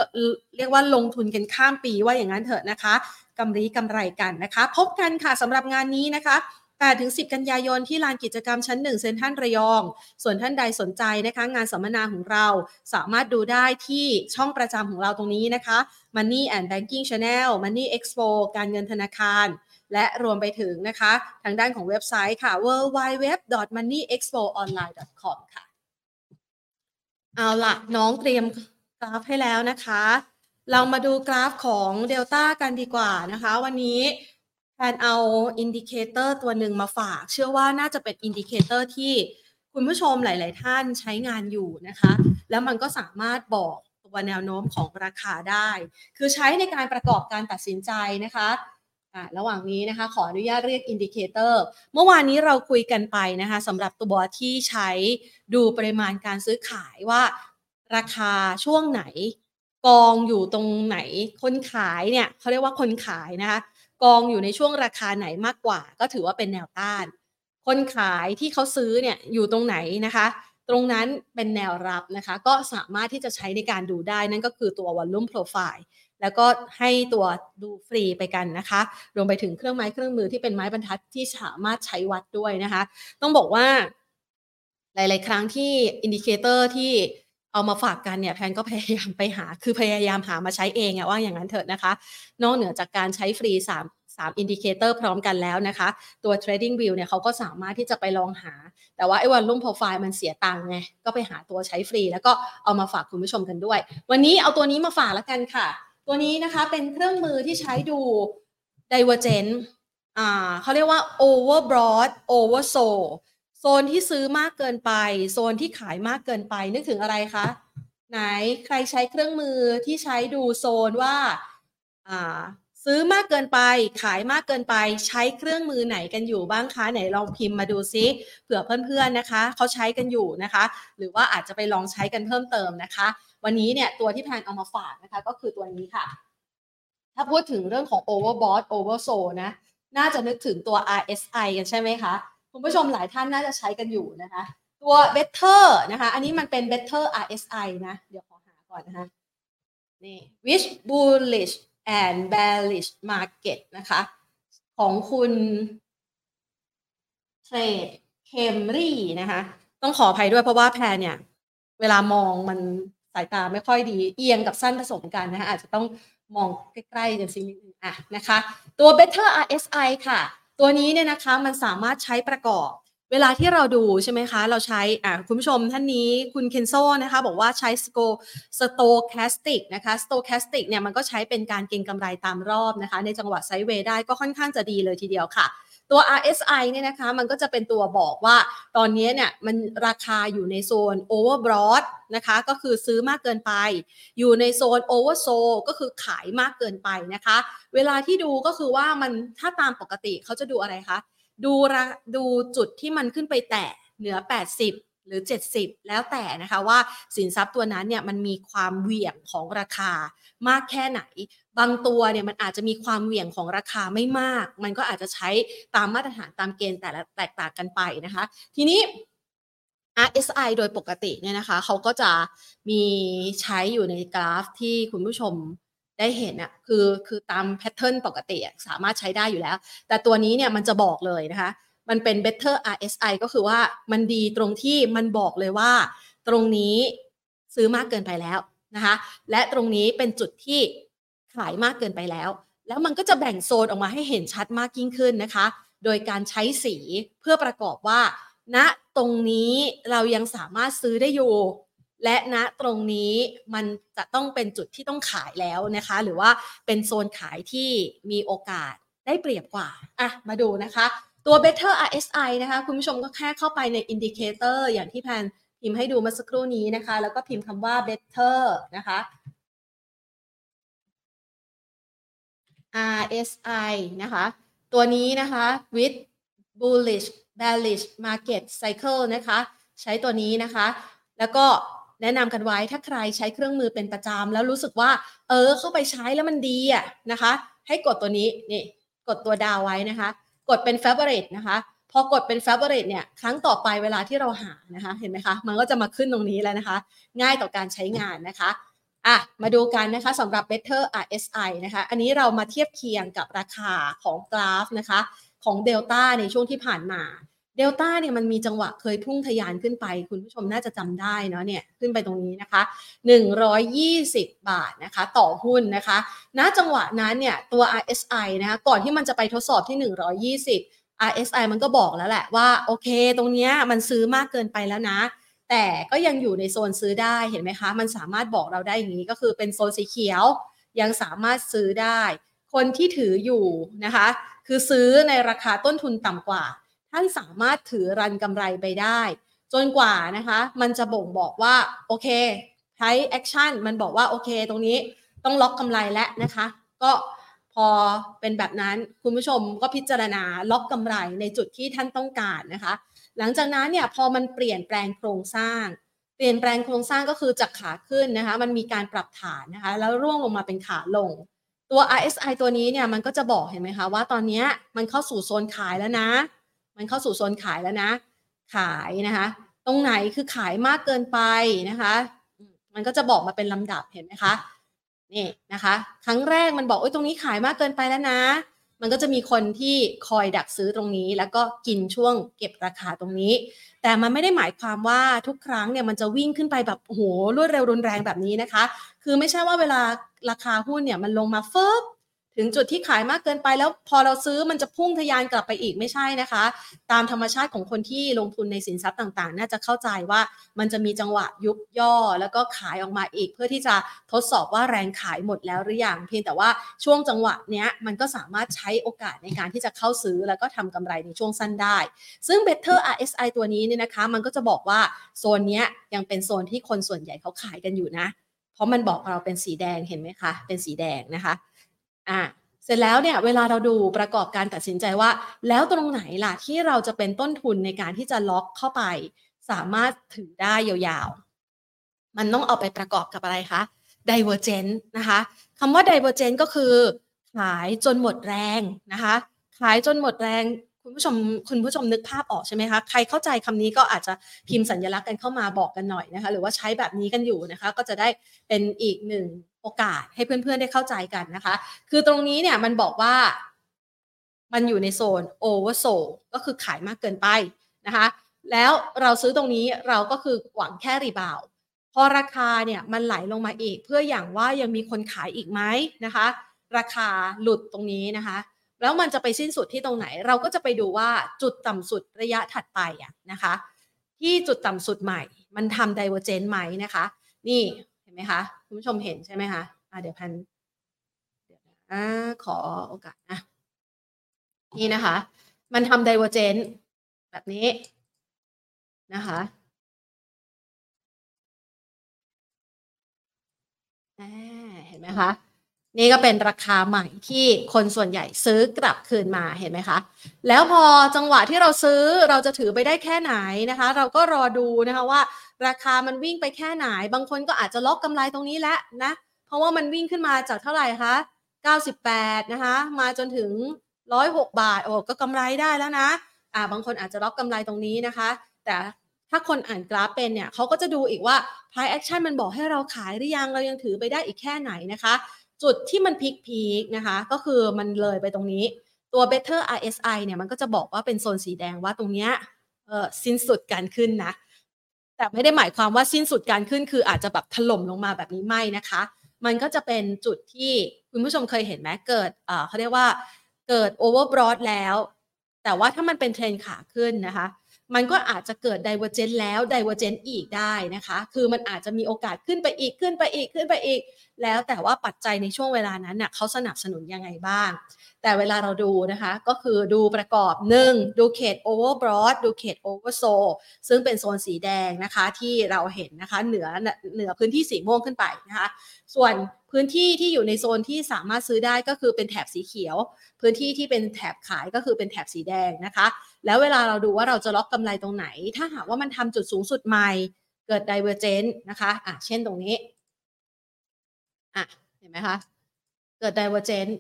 เรียกว่าลงทุนกันข้ามปีว่าอย่างนั้นเถอะนะคะกำไรกำไรกันนะคะ พบกันค่ะสำหรับงานนี้นะคะ 8ถึง10 กันยายนที่ลานกิจกรรมชั้น 1 เซ็นทรัลระยอง ส่วนท่านใดสนใจนะคะ งานสัมมนาของเราสามารถดูได้ที่ช่องประจำของเราตรงนี้นะคะ Money and Banking Channel Money Expo การเงินธนาคาร และรวมไปถึงนะคะ ทางด้านของเว็บไซต์ค่ะ www.moneyexpoonline.com ค่ะ เอาละน้องเตรียมกราฟให้แล้วนะคะ เรามาดูกราฟของเดลต้ากันดีกว่านะคะ วันนี้ แพนเอา indicator ตัวหนึ่งมาฝาก เชื่อว่าน่าจะเป็น indicator ที่คุณผู้ชมหลาย ๆ ท่านใช้งานอยู่นะคะ แล้วมันก็สามารถบอกตัวแนวโน้มของราคาได้ คือใช้ในการประกอบการตัดสินใจนะคะระหว่างนี้นะคะ ขออนุญาตเรียก indicator เมื่อวานนี้เราคุยกันไปนะคะสำหรับตัวที่ใช้ดูปริมาณการซื้อขายว่า ราคาช่วงไหน กองอยู่ตรงไหน คนขายเนี่ยเขาเรียกว่าคนขายนะคะ กองอยู่ในช่วงราคาไหนมากกว่า ก็ถือว่าเป็นแนวต้าน คนขายที่เขาซื้อเนี่ยอยู่ตรงไหนนะคะ ตรงนั้นเป็นแนวรับนะคะ ก็สามารถที่จะใช้ในการดูได้นั่นก็คือตัว Volume Profile แล้วก็ให้ตัวดูฟรีไปกันนะคะ รวมไปถึงเครื่องไม้เครื่องมือที่เป็นไม้บรรทัดที่สามารถใช้วัดด้วยนะคะ ต้องบอกว่า หลาย ๆ ครั้งที่ indicator ที่ เอามาฝากกันเนี่ยแพนก็พยายามไปหา คือพยายามหามาใช้เองอะว่าอย่างนั้นเถอะนะคะ นอกเหนือจากการใช้ฟรี 3 3 indicator พร้อมกันแล้วนะคะ ตัว Trading View เนี่ยเขาก็สามารถที่จะไปลองหา แต่ว่าไอ้ Volume Profile มันเสียตังค์ไง ก็ไปหาตัวใช้ฟรี แล้วก็เอามาฝากคุณผู้ชมกันด้วย วันนี้เอาตัวนี้มาฝากแล้วกันค่ะ ตัวนี้นะคะเป็นเครื่องมือที่ใช้ดู Divergent อ่าเขาเรียกว่า overbought oversold โซ นที่ซื้อมากเกินไป โซนที่ขายมากเกินไป นึกถึงอะไรคะ ไหนใครใช้เครื่องมือที่ใช้ดูโซนว่าอ่าซื้อมากเกินไป ขายมากเกินไป ใช้เครื่องมือไหนกันอยู่บ้างคะไหนลองพิมพ์มาดูซิเผื่อเพื่อนๆนะคะ เขาใช้กันอยู่นะคะ หรือว่าอาจจะไปลองใช้กันเพิ่มเติมนะคะ วันนี้เนี่ยตัวที่แพนเอามาฝากนะคะ ก็คือตัวนี้ค่ะ ถ้าพูดถึงเรื่องของ overbought oversold นะ น่าจะนึกถึงตัว RSI กันใช่ไหมคะ คุณผู้ชมหลายท่านน่าจะใช้กันอยู่นะคะ ตัว Better นะคะ อันนี้มันเป็น Better RSI นะ เดี๋ยวขอหาก่อนนะคะ นี่ which bullish and bearish market นะคะ ของคุณเทรดเคมรี่นะคะ ต้องขออภัยด้วยเพราะว่าแพรเนี่ย เวลามองมันสายตาไม่ค่อยดี เอียงกับสั้นผสมกันนะคะอาจจะต้องมองใกล้ๆกันสินิดนึงอะนะคะ ตัว Better RSI ค่ะ ตัวนี้เนี่ยนะคะมันสามารถใช้ประกอบ เวลาที่เราดูใช่ไหมคะ เราใช้อ่าคุณผู้ชมท่านนี้คุณเคนโซนะคะบอกว่าใช้สโก stochastic นะคะ stochastic เนี่ยมันก็ใช้เป็นการเก็งกำไรตามรอบนะคะ ในจังหวะ sideway ได้ก็ค่อนข้างจะดีเลยทีเดียวค่ะ ตัว RSI เนี่ยนะคะมันก็จะเป็นตัวบอกว่าตอนนี้เนี่ยมันราคาอยู่ในโซน overbought นะคะก็คือซื้อมากเกินไป อยู่ในโซน oversold ก็คือขายมากเกินไปนะคะ เวลาที่ดูก็คือว่ามันถ้าตามปกติเขาจะดูอะไรคะดูระดูจุดที่มันขึ้นไปแตะเหนือ 80 หรือ 70 แล้วแต่นะคะว่าสินทรัพย์ตัวนั้นเนี่ยมันมีความเหวี่ยงของราคามากแค่ไหน บางตัวเนี่ยมันอาจจะมีความเหวี่ยงของราคาไม่มาก มันก็อาจจะใช้ตามมาตรฐานตามเกณฑ์แต่ละแตกต่างกันไปนะคะ ทีนี้ RSI โดยปกติเนี่ยนะคะเขาก็จะมีใช้อยู่ในกราฟที่คุณผู้ชมได้เห็นอะคือคือตามแพทเทิร์นปกติสามารถใช้ได้อยู่แล้ว แต่ตัวนี้เนี่ยมันจะบอกเลยนะคะ มันเป็น better RSI ก็คือว่ามันดีตรงที่มันบอกเลยว่า ตรงนี้ซื้อมากเกินไปแล้วนะคะ และตรงนี้เป็นจุดที่ขายมากเกินไปแล้ว แล้วมันก็จะแบ่งโซนออกมาให้เห็นชัดมากยิ่งขึ้นนะคะ โดยการใช้สีเพื่อประกอบว่าณตรงนี้เรายังสามารถซื้อได้อยู่ และณตรงนี้มันจะต้องเป็นจุดที่ต้องขายแล้วนะคะ หรือว่าเป็นโซนขายที่มีโอกาสได้เปรียบกว่า อะ มาดูนะคะ ตัว Better RSI นะคะคุณผู้ชมก็แค่เข้าไปใน Indicator อย่างที่แพนพิมพ์ให้ดูเมื่อสักครู่นี้นะคะ แล้วก็พิมพ์คำว่า Better นะคะ RSI นะคะ ตัวนี้นะคะ with bullish bearish market cycle นะคะ ใช้ตัวนี้นะคะ แล้วก็แนะนำกันไว้ถ้าใครใช้เครื่องมือเป็นประจำแล้วรู้สึกว่า เออ เข้าไปใช้แล้วมันดีอะนะคะ ให้กดตัวนี้นี่กดตัวดาวไว้นะคะ กดเป็น favorite นะคะ พอกดเป็น favorite เนี่ยครั้งต่อไปเวลาที่เราหานะคะ เห็นไหมคะ มันก็จะมาขึ้นตรงนี้แล้วนะคะ ง่ายต่อการใช้งานนะคะอะมาดูกันนะคะสำหรับ Better RSI นะคะ อันนี้เรามาเทียบเคียงกับราคาของกราฟนะคะ ของเดลต้าในช่วงที่ผ่านมา เดลต้าเนี่ยมันมีจังหวะเคยพุ่งทะยานขึ้นไป คุณผู้ชมน่าจะจำได้เนาะเนี่ยขึ้นไปตรงนี้นะคะ 120 บาทนะคะ ต่อหุ้นนะคะณจังหวะนั้นเนี่ยตัว RSI นะคะก่อนที่มันจะไปทดสอบที่ 120 RSI มันก็บอกแล้วแหละว่าโอเค ตรงเนี้ยมันซื้อมากเกินไปแล้วนะ แต่ก็ยังอยู่ในโซนซื้อได้เห็นไหมคะ มันสามารถบอกเราได้อย่างนี้ก็คือเป็นโซนสีเขียวยังสามารถซื้อได้ คนที่ถืออยู่นะคะ คือซื้อในราคาต้นทุนต่ำกว่า ท่านสามารถถือ run กำไรไปได้ จนกว่านะคะ มันจะบ่งบอกว่า โอเค Price Action มันบอกว่า โอเค ตรงนี้ต้องล็อกกำไรแล้วนะคะ ก็พอเป็นแบบนั้นคุณผู้ชมก็พิจารณาล็อกกำไรในจุดที่ท่านต้องการนะคะ หลังจากนั้นเนี่ยพอมันเปลี่ยนแปลงโครงสร้าง เปลี่ยนแปลงโครงสร้างก็คือจากขาขึ้นนะคะ มันมีการปรับฐานนะคะ แล้วร่วงลงมาเป็นขาลง ตัว RSI ตัวนี้เนี่ยมันก็จะบอกเห็นไหมคะว่าตอนนี้มันเข้าสู่โซนขายแล้วนะ มันเข้าสู่โซนขายแล้วนะ ขายนะคะ ตรงไหนคือขายมากเกินไปนะคะ มันก็จะบอกมาเป็นลำดับเห็นไหมคะนี่นะคะ ครั้งแรกมันบอกโอ้ยตรงนี้ขายมากเกินไปแล้วนะ มันก็จะมีคนที่คอยดักซื้อตรงนี้ แล้วก็กินช่วงเก็บราคาตรงนี้ แต่มันไม่ได้หมายความว่าทุกครั้งเนี่ยมันจะวิ่งขึ้นไปแบบโอ้โหรวดเร็วรุนแรงแบบนี้นะคะ คือไม่ใช่ว่าเวลาราคาหุ้นเนี่ยมันลงมาเฟิบ ถึงจุดที่ขายมากเกินไปแล้วพอเราซื้อมันจะพุ่งทะยานกลับไปอีกไม่ใช่นะคะ ตามธรรมชาติของคนที่ลงทุนในสินทรัพย์ต่างๆ น่าจะเข้าใจว่ามันจะมีจังหวะยุบย่อ แล้วก็ขายออกมาอีก เพื่อที่จะทดสอบว่าแรงขายหมดแล้วหรือยังเพียงแต่ว่าช่วงจังหวะเนี้ยมันก็สามารถใช้โอกาสในการที่จะเข้าซื้อแล้วก็ทำกำไรในช่วงสั้นได้ ซึ่ง Better RSI ตัวนี้เนี่ยนะคะ มันก็จะบอกว่าโซนเนี้ยยังเป็นโซนที่คนส่วนใหญ่เขาขายกันอยู่นะ เพราะมันบอกเราเป็นสีแดงเห็นไหมคะ เป็นสีแดงนะคะ อ่าเสร็จแล้วเนี่ยเวลาเราดูประกอบการตัดสินใจว่า แล้วตรงไหนล่ะที่เราจะเป็นต้นทุนในการที่จะล็อกเข้าไป สามารถถือได้ยาวๆ มันต้องเอาไปประกอบกับอะไรคะ divergent นะคะคำว่า divergent ก็คือขายจนหมดแรงนะคะ ขายจนหมดแรงคุณผู้ชมคุณผู้ชมนึกภาพออกใช่ไหมคะ ใครเข้าใจคำนี้ก็อาจจะพิมพ์สัญลักษณ์กันเข้ามาบอกกันหน่อยนะคะ หรือว่าใช้แบบนี้กันอยู่นะคะ ก็จะได้เป็นอีกหนึ่ง โอกาสให้เพื่อนๆได้เข้าใจกันนะคะ คือตรงนี้เนี่ยมันบอกว่ามันอยู่ในโซน oversold ก็คือขายมากเกินไปนะคะ แล้วเราซื้อตรงนี้เราก็คือหวังแค่รีบาวพอราคาเนี่ยมันไหลลงมาอีก เพื่ออย่างว่ายังมีคนขายอีกไหมนะคะ ราคาหลุดตรงนี้นะคะ แล้วมันจะไปสิ้นสุดที่ตรงไหน เราก็จะไปดูว่าจุดต่ำสุดระยะถัดไปอะนะคะ ที่จุดต่ำสุดใหม่ มันทำ divergent ไหมนะคะ นี่ ไหมคะ คุณผู้ชมเห็นใช่ไหมคะอะเดี๋ยวพันเดี๋ยวนะขอโอกาสนะนี่นะคะ มันทำ divergent แบบนี้นะคะเห็นไหมคะ นี่ก็เป็นราคาใหม่ที่คนส่วนใหญ่ซื้อกลับคืนมาเห็นไหมคะ แล้วพอจังหวะที่เราซื้อเราจะถือไปได้แค่ไหนนะคะ เราก็รอดูนะคะว่า ราคามันวิ่งไปแค่ไหน บางคนก็อาจจะล็อกกำไรตรงนี้แล้วนะ เพราะว่ามันวิ่งขึ้นมาจากเท่าไหร่คะ 98 นะคะ มาจนถึง 106 บาท โอ้ก็กำไรได้แล้วนะ อ่า บางคนอาจจะล็อกกำไรตรงนี้นะคะ แต่ถ้าคนอ่านกราฟเป็นเนี่ยเขาก็จะดูอีกว่า price action มันบอกให้เราขายหรือยัง เรายังถือไปได้อีกแค่ไหนนะคะ จุดที่มันพีคพีคนะคะ ก็คือมันเลยไปตรงนี้ ตัว better RSI เนี่ยมันก็จะบอกว่าเป็นโซนสีแดงว่าตรงเนี้ยเออสิ้นสุดการขึ้นนะ แต่ไม่ได้หมายความว่าสิ้นสุดการขึ้นคืออาจจะแบบถล่มลงมาแบบนี้ไม่นะคะ มันก็จะเป็นจุดที่คุณผู้ชมเคยเห็นไหมเกิดเขาเรียกว่าเกิดโอเวอร์บรอดแล้ว แต่ว่าถ้ามันเป็นเทรนขาขึ้นนะคะ มันก็อาจจะเกิด divergent แล้ว divergent อีกได้นะคะ คือมันอาจจะมีโอกาสขึ้นไปอีกขึ้นไปอีกขึ้นไปอีก แล้วแต่ว่าปัจจัยในช่วงเวลานั้นน่ะเขาสนับสนุนยังไงบ้าง แต่เวลาเราดูนะคะ ก็คือดูประกอบ 1 ดูเขต overbought ดูเขต oversold ซึ่งเป็นโซนสีแดงนะคะที่เราเห็นนะคะเหนือเหนือพื้นที่สีม่วงขึ้นไปนะคะ ส่วน พื้นที่ที่อยู่ในโซนที่สามารถซื้อได้ก็คือเป็นแถบสีเขียว พื้นที่ที่เป็นแถบขายก็คือเป็นแถบสีแดงนะคะ แล้วเวลาเราดูว่าเราจะล็อกกำไรตรงไหน ถ้าหากว่ามันทำจุดสูงสุดใหม่เกิด divergent นะคะอะเช่นตรงนี้อะเห็นไหมคะ เกิด divergent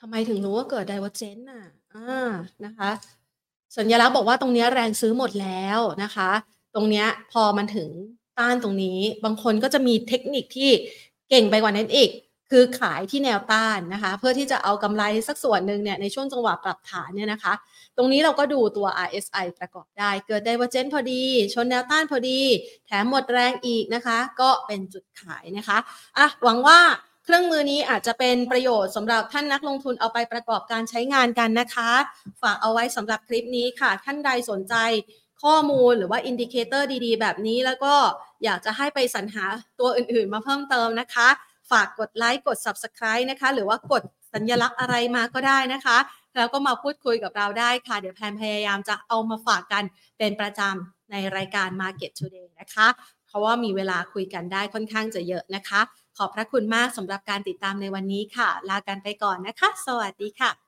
ทำไมถึงรู้ว่าเกิด divergent น่ะอ่านะคะ สัญลักษณ์บอกว่าตรงนี้แรงซื้อหมดแล้วนะคะ ตรงเนี้ยพอมันถึงต้านตรงนี้ บางคนก็จะมีเทคนิคที่ เก่งไปกว่านั้นอีก คือขายที่แนวต้านนะคะ เพื่อที่จะเอากำไรสักส่วนหนึ่งเนี่ยในช่วงจังหวะปรับฐานเนี่ยนะคะ ตรงนี้เราก็ดูตัว RSI ประกอบได้ เกิด divergent พอดี ชนแนวต้านพอดี แถมหมดแรงอีกนะคะ ก็เป็นจุดขายนะคะอะหวังว่าเครื่องมือนี้อาจจะเป็นประโยชน์สำหรับท่านนักลงทุนเอาไปประกอบการใช้งานกันนะคะ ฝากเอาไว้สำหรับคลิปนี้ค่ะ ท่านใดสนใจ ข้อมูลหรือว่า indicator ดีๆ แบบนี้ แล้วก็อยากจะให้ไปสรรหาตัวอื่นๆ มาเพิ่มเติมนะคะ ฝากกดไลค์กด Subscribe นะคะ หรือว่ากดสัญลักษณ์อะไรมาก็ได้นะคะ แล้วก็มาพูดคุยกับเราได้ค่ะ เดี๋ยวแพนพยายามจะเอามาฝากกันเป็นประจำในรายการ Market Today นะคะ เพราะว่ามีเวลาคุยกันได้ค่อนข้างจะเยอะนะคะ ขอบพระคุณมากสำหรับการติดตามในวันนี้ค่ะ ลากันไปก่อนนะคะ สวัสดีค่ะ